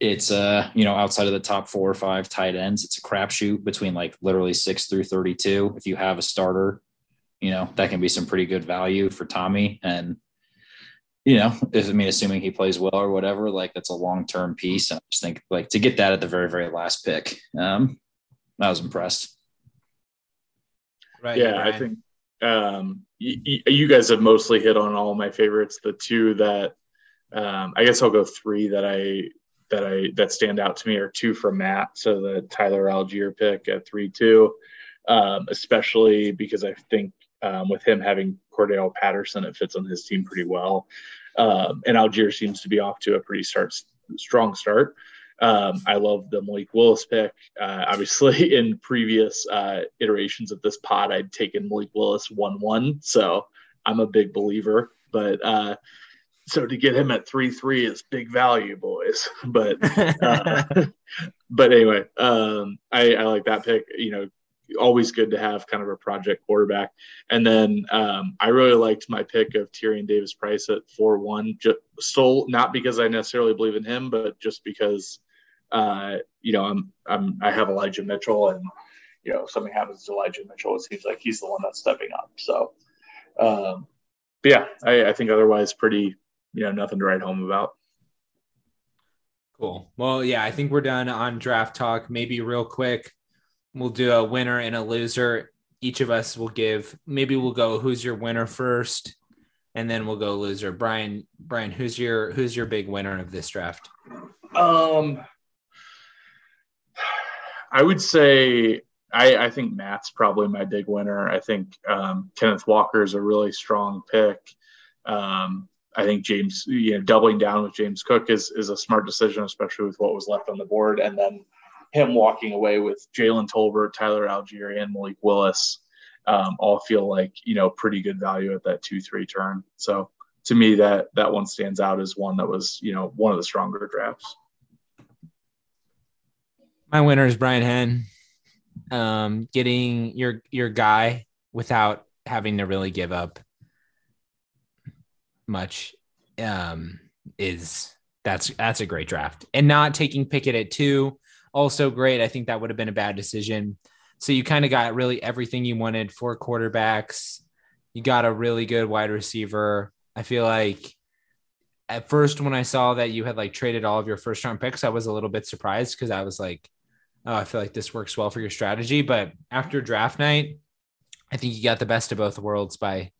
it's uh you know outside of the top four or five tight ends it's a crapshoot between like literally six through 32 if you have a starter you know that can be some pretty good value for tommy. And you know if, i mean assuming he plays well or whatever like that's a long-term piece. And i just think like to get that at the very very last pick um i was impressed. Right yeah i think um you, you guys have mostly hit on all my favorites. The two that um, I guess I'll go three that I that I that stand out to me are two from Matt. So the Tyler Allgeier pick at three two, um, especially because I think um, with him having Cordell Patterson, it fits on his team pretty well. Um, and Allgeier seems to be off to a pretty start strong start. Um, I love the Malik Willis pick. Uh, obviously, [laughs] in previous uh, iterations of this pod, I'd taken Malik Willis one one, so I'm a big believer. But uh, so to get him at three three is big value, boys. [laughs] But uh, [laughs] but anyway, um, I, I like that pick. You know, always good to have kind of a project quarterback. And then um, I really liked my pick of Tyrion Davis Price at four one. Just stole not because I necessarily believe in him, but just because uh, you know I'm I'm I have Elijah Mitchell, and you know if something happens to Elijah Mitchell, it seems like he's the one that's stepping up. So. Um, yeah, I, I think otherwise pretty you know nothing to write home about. Cool. Well, yeah, I think we're done on draft talk. Maybe real quick, we'll do a winner and a loser. Each of us will give. Maybe we'll go. Who's your winner first, and then we'll go loser. Brian. Brian, who's your who's your big winner of this draft? Um, I would say I, I think Matt's probably my big winner. I think um, Kenneth Walker is a really strong pick. Um, I think James, you know, doubling down with James Cook is is a smart decision, especially with what was left on the board. And then him walking away with Jalen Tolbert, Tyler Allgeier, and Malik Willis um, all feel like you know pretty good value at that two three turn. So to me, that that one stands out as one that was you know one of the stronger drafts. My winner is Brian Henn. Um, getting your your guy without having to really give up much um, is that's that's a great draft. And not taking Pickett at two, also great. I think that would have been a bad decision. So you kind of got really everything you wanted for quarterbacks. You got a really good wide receiver. I feel like at first when I saw that you had like traded all of your first round picks, I was a little bit surprised because I was like, oh, I feel like this works well for your strategy. But after draft night, I think you got the best of both worlds by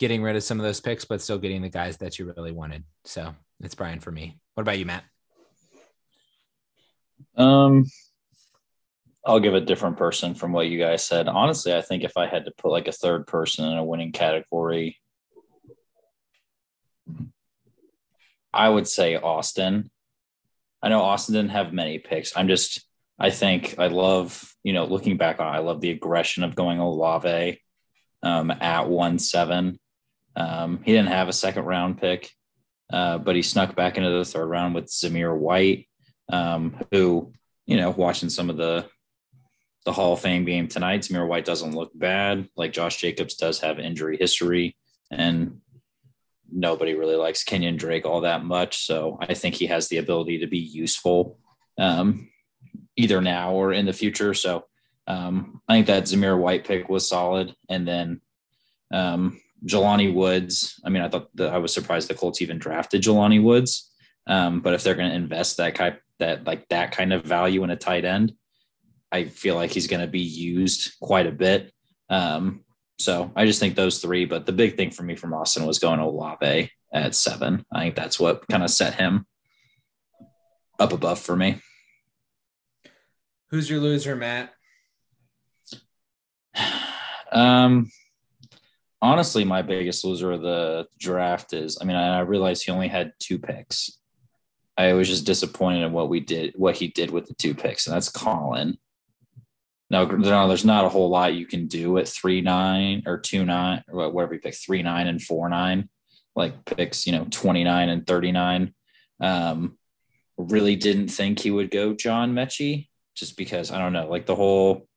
getting rid of some of those picks, but still getting the guys that you really wanted. So it's Brian for me. What about you, Matt? Um, I'll give a different person from what you guys said. Honestly, I think if I had to put like a third person in a winning category, I would say Austin. I know Austin didn't have many picks. I'm just, I think I love, you know, looking back on, I love the aggression of going Olave um, at one seven. Um, he didn't have a second round pick, uh, but he snuck back into the third round with Zamir White, um, who, you know, watching some of the the Hall of Fame game tonight, Zamir White doesn't look bad. Like Josh Jacobs does have injury history, and nobody really likes Kenyan Drake all that much. So I think he has the ability to be useful um, either now or in the future. So um, I think that Zamir White pick was solid. And then um, Jelani Woods. I mean, I thought that I was surprised the Colts even drafted Jelani Woods. Um, but if they're going to invest that kind, that like that kind of value in a tight end, I feel like he's going to be used quite a bit. Um, so I just think those three. But the big thing for me from Austin was going to Olave at seven. I think that's what kind of set him up above for me. Who's your loser, Matt? [sighs] Um, honestly, my biggest loser of the draft is I mean, I realized he only had two picks. I was just disappointed in what we did, what he did with the two picks, and that's Colin. Now, no, there's not a whole lot you can do at three nine or two nine or whatever you pick, three nine and four nine, like picks, you know, 29 and 39. Um, really didn't think he would go John Metchie just because I don't know, like the whole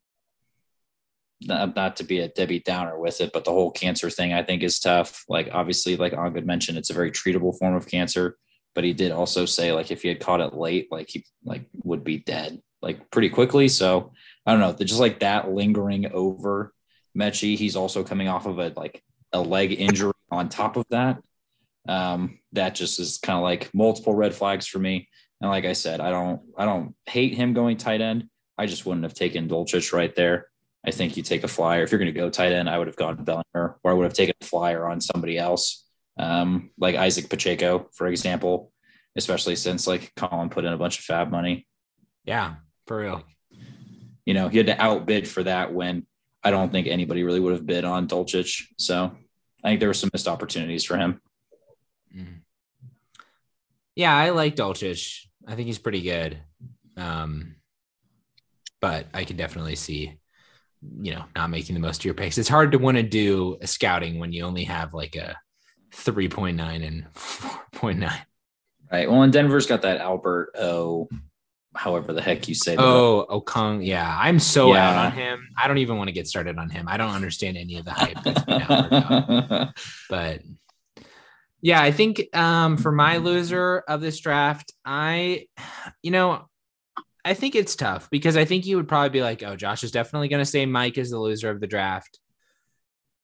not, not to be a Debbie Downer with it, but the whole cancer thing I think is tough. Like obviously, like Ongood mentioned, it's a very treatable form of cancer, but he did also say like if he had caught it late, like he like would be dead like pretty quickly. So I don't know, just like that lingering over Metchie. He's also coming off of a like a leg injury [laughs] on top of that. Um, that just is kind of like multiple red flags for me. And like I said, I don't I don't hate him going tight end. I just wouldn't have taken Dulcich right there. I think you take a flyer. If you're going to go tight end, I would have gone Bellinger, or I would have taken a flyer on somebody else, um, like Isaac Pacheco, for example. Especially since like Colin put in a bunch of FAAB money. Yeah, for real. You know, he had to outbid for that when I don't think anybody really would have bid on Dulcich. So I think there were some missed opportunities for him. Mm. Yeah, I like Dulcich. I think he's pretty good. Um, but I can definitely see, you know, not making the most of your picks. It's hard to want to do a scouting when you only have like a 3.9 and [laughs] 4.9. Right. Well, and Denver's got that Albert O however the heck you say. Oh, Okung. Yeah, I'm so yeah. out on him. I don't even want to get started on him. I don't understand any of the hype that's been out. [laughs] but yeah, I think um, for my loser of this draft, I, you know, I think it's tough because I think you would probably be like, oh, Josh is definitely going to say Mike is the loser of the draft.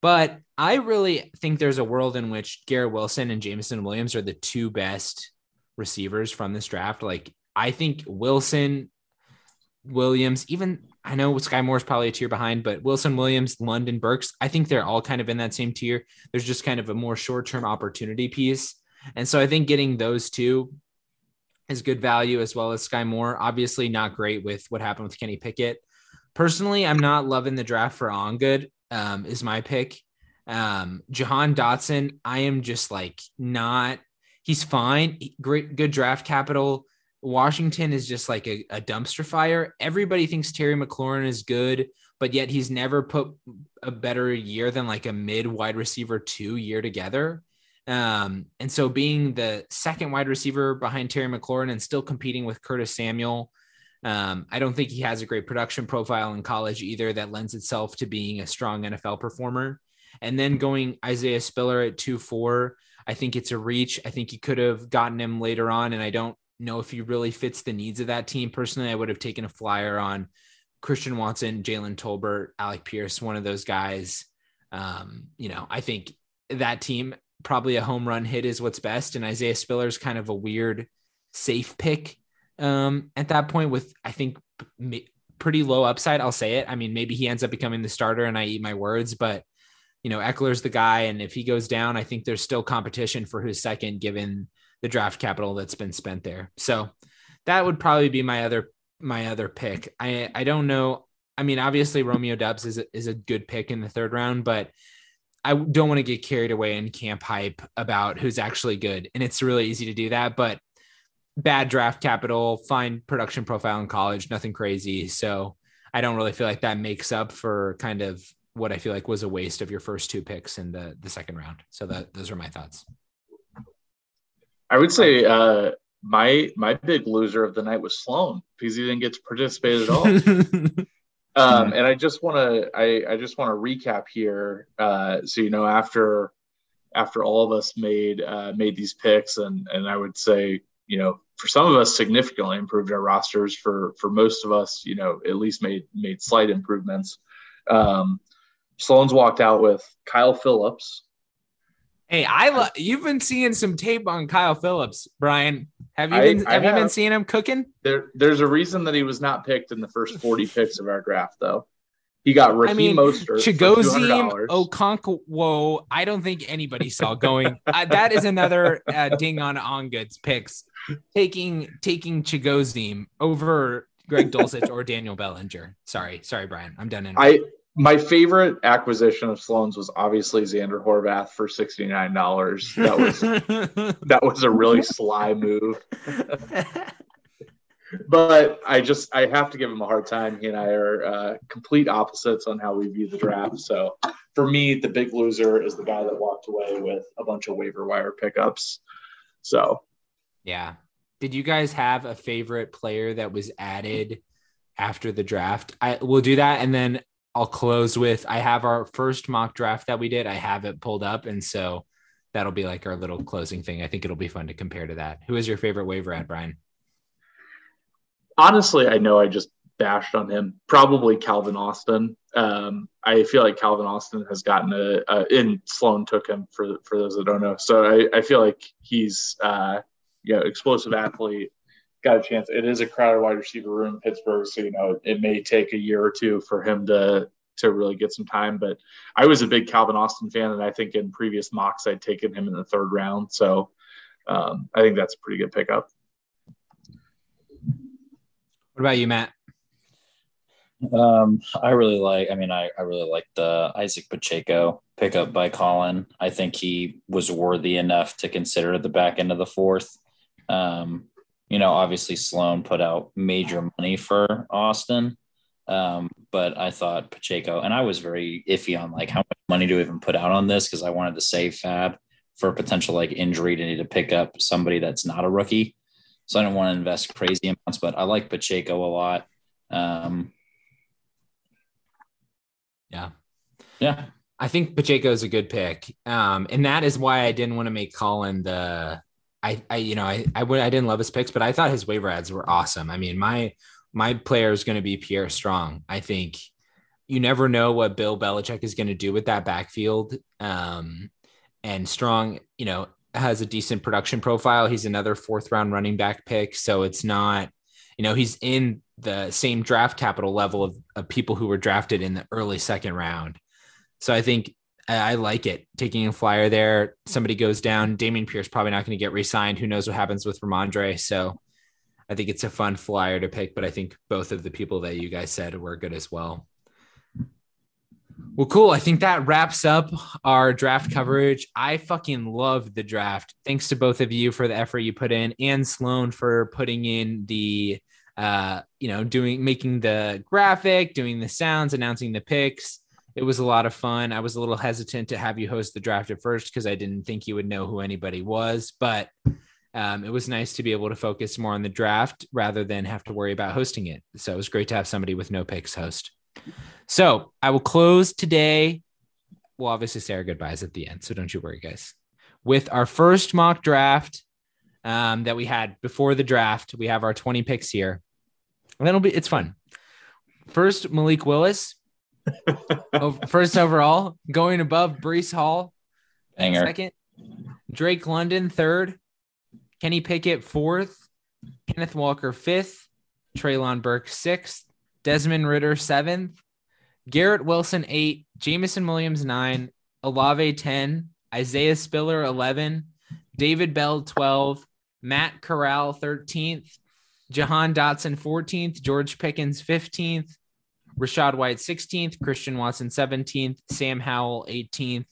But I really think there's a world in which Garrett Wilson and Jameson Williams are the two best receivers from this draft. Like I think Wilson, Williams, even I know Skyy Moore is probably a tier behind, but Wilson, Williams, London, Burks, I think they're all kind of in that same tier. There's just kind of a more short term opportunity piece. And so I think getting those two is good value as well as Sky Moore. Obviously, not great with what happened with Kenny Pickett. Personally, I'm not loving the draft for Ongood, um, is my pick. Um, Jahan Dotson, I am just like not, he's fine. Great, good draft capital Washington is just like a, a, dumpster fire. Everybody thinks Terry McLaurin is good, but yet he's never put a better year than like a mid wide receiver two year together. Um, and so being the second wide receiver behind Terry McLaurin and still competing with Curtis Samuel, um, I don't think he has a great production profile in college either that lends itself to being a strong NFL performer. And then going Isaiah Spiller at 2 4, I think it's a reach. I think you could have gotten him later on. And I don't know if he really fits the needs of that team. Personally, I would have taken a flyer on Christian Watson, Jalen Tolbert, Alec Pierce, one of those guys. Um, you know, I think that team probably a home run hit is what's best. And Isaiah Spiller is kind of a weird safe pick um, at that point with, I think, pretty low upside. I'll say it. I mean, maybe he ends up becoming the starter and I eat my words, but you know, Ekeler's the guy. And if he goes down, I think there's still competition for who's second given the draft capital that's been spent there. So that would probably be my other my other pick. I I don't know. I mean, obviously Romeo Doubs is a, is a good pick in the third round, but I don't want to get carried away in camp hype about who's actually good. And it's really easy to do that, but bad draft capital, fine production profile in college, nothing crazy. So I don't really feel like that makes up for kind of what I feel like was a waste of your first two picks in the the second round. So that those are my thoughts. I would say uh, my my big loser of the night was Sloan because he didn't get to participate at all. [laughs] um, and I just want to I, I just want to recap here, uh, so you know after after all of us made uh, made these picks, and and I would say you know for some of us significantly improved our rosters. For for most of us, you know at least made made slight improvements. Um, Sloan's walked out with Kyle Phillips, Hey, I lo- you've been seeing some tape on Kyle Phillips, Brian. Have you been I, have, have you been seeing him cooking? There, there's a reason that he was not picked in the first 40 [laughs] picks of our draft, though. He got Raheem I mean, Mostert. Chigoziem Okonkwo. I don't think anybody saw going. [laughs] uh, that is another uh, ding on Ongood's picks. Taking taking Chigoziem over Greg Dulcich or Daniel Bellinger. Sorry, sorry, Brian. I'm done. I my favorite acquisition of Sloan's was obviously Zander Horvath for sixty nine dollars. That was [laughs] that was a really sly move. but I just I have to give him a hard time. He and I are uh, complete opposites on how we view the draft. So for me, the big loser is the guy that walked away with a bunch of waiver wire pickups. So yeah. Did you guys have a favorite player that was added after the draft? I will do that, and then I'll close with I have our first mock draft that we did. I have it pulled up. And so that'll be like our little closing thing. I think it'll be fun to compare to that. Who is your favorite waiver at, Brian? Honestly, I know I just bashed on him. Probably Calvin Austin. Um, I feel like Calvin Austin has gotten a, a in Sloan took him for for those that don't know. So I, I feel like he's uh, you know explosive athlete, got a chance. It is a crowded wide receiver room in Pittsburgh, so you know it may take a year or two for him to to really get some time. But I was a big Calvin Austin fan, and I think in previous mocks I'd taken him in the third round. So um, I think that's a pretty good pickup. What about you, Matt? Um, I really like. I mean, I, I really like the Isaac Pacheco pickup by Colin. I think he was worthy enough to consider the back end of the fourth. Um, you know, obviously Sloan put out major money for Austin. Um, but I thought Pacheco, and I was very iffy on like how much money do we even put out on this because I wanted to save FAAB for potential like injury to need to pick up somebody that's not a rookie. So I don't want to invest crazy amounts, but I like Pacheco a lot. Um, yeah. Yeah. I think Pacheco is a good pick. Um, and that is why I didn't want to make Colin the I, I you know, I, I, would, I didn't love his picks, but I thought his waiver ads were awesome. I mean, my, my player is going to be Pierre Strong. I think you never know what Bill Belichick is going to do with that backfield. Um, and Strong, you know, has a decent production profile. He's another fourth round running back pick. So it's not, you know, he's in the same draft capital level of, of people who were drafted in the early second round. So I think I like it. Taking a flyer there, somebody goes down. Dameon Pierce probably not going to get re-signed. Who knows what happens with Rhamondre? So I think it's a fun flyer to pick, but I think both of the people that you guys said were good as well. Well, cool. I think that wraps up our draft coverage. I fucking loved the draft. Thanks to both of you for the effort you put in and Sloan for putting in the uh, you know, doing making the graphic, doing the sounds, announcing the picks it was a lot of fun. I was a little hesitant to have you host the draft at first because I didn't think you would know who anybody was, but um, it was nice to be able to focus more on the draft rather than have to worry about hosting it. So it was great to have somebody with no picks host. So I will close today we'll obviously say our goodbyes at the end. So don't you worry, guys. With our first mock draft um, that we had before the draft, we have our 20 picks here. And it'll be it's fun. First, Malik Willis. Oh, first overall, going above Breece Hall. Banger. Second, Drake London, third. Kenny Pickett, fourth. Kenneth Walker, fifth. Treylon Burke, sixth. Desmond Ridder. seventh. Garrett Wilson, eight. Jameson Williams, nine. Olave, 10. Isaiah Spiller, 11. David Bell, 12. Matt Corral, 13th. Jahan Dotson, 14th. George Pickens, 15th. Rachaad White, 16th. Christian Watson, 17th. Sam Howell, 18th.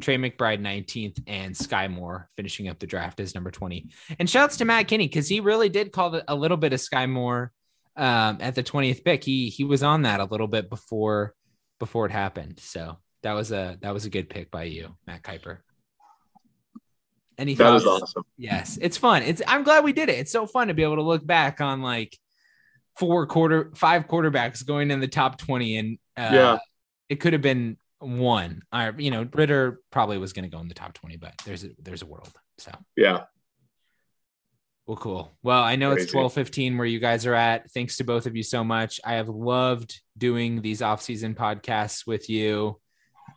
Trey McBride 19th and Skyy Moore finishing up the draft as number 20. And shouts to Matt Kinney because he really did call a little bit of Skyy Moore um, at the 20th pick. He he was on that a little bit before before it happened. So that was a that was a good pick by you, Matt Kiper. Any That thoughts? was awesome. Yes, it's fun. It's I'm glad we did it. It's so fun to be able to look back on like four quarter five quarterbacks going in the top 20 and uh, Yeah. it could have been one. Or you know, Ridder probably was going to go in the top 20, but there's a there's a world. So Yeah. well, cool. Well, I know it's Crazy. 12 15 where you guys are at. Thanks to both of you so much. I have loved doing these off-season podcasts with you,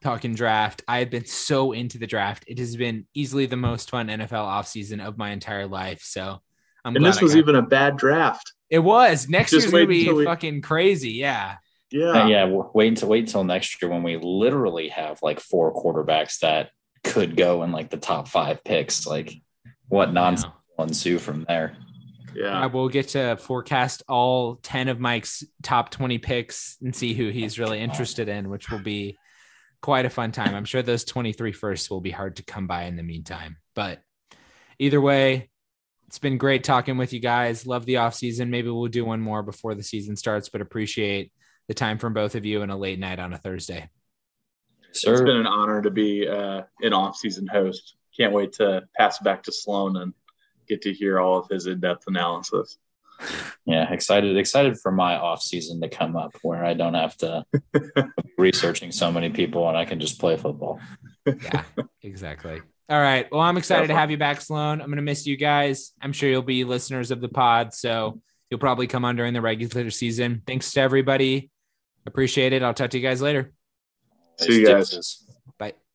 talking draft. I have been so into the draft. It has been easily the most fun NFL offseason of my entire life. So I'm And this I was even a bad draft. It was next Just year's gonna be we- fucking crazy. Yeah. Yeah. Uh, yeah, w- wait until wait until next year when we literally have like four quarterbacks that could go in like the top five picks. Like, what nonsense know. will ensue from there? Yeah. I will get to forecast all 10 of Mike's top 20 picks and see who he's really interested in, which will be quite a fun time. I'm sure those 23 firsts will be hard to come by in the meantime. But either way, it's been great talking with you guys. Love the off season. Maybe we'll do one more before the season starts, but appreciate the time from both of you and a late night on a Thursday. It's been an honor to be uh, an off-season host. Can't wait to pass back to Sloan and get to hear all of his in-depth analysis. [laughs] yeah, excited excited for my off season to come up where I don't have to be [laughs] researching so many people and I can just play football. Yeah, exactly. All right. Well, I'm excited to have you back, Sloan. I'm going to miss you guys. I'm sure you'll be listeners of the pod. So you'll probably come on during the regular season. Thanks to everybody. Appreciate it. I'll talk to you guys later. See you guys. Deuces. Bye.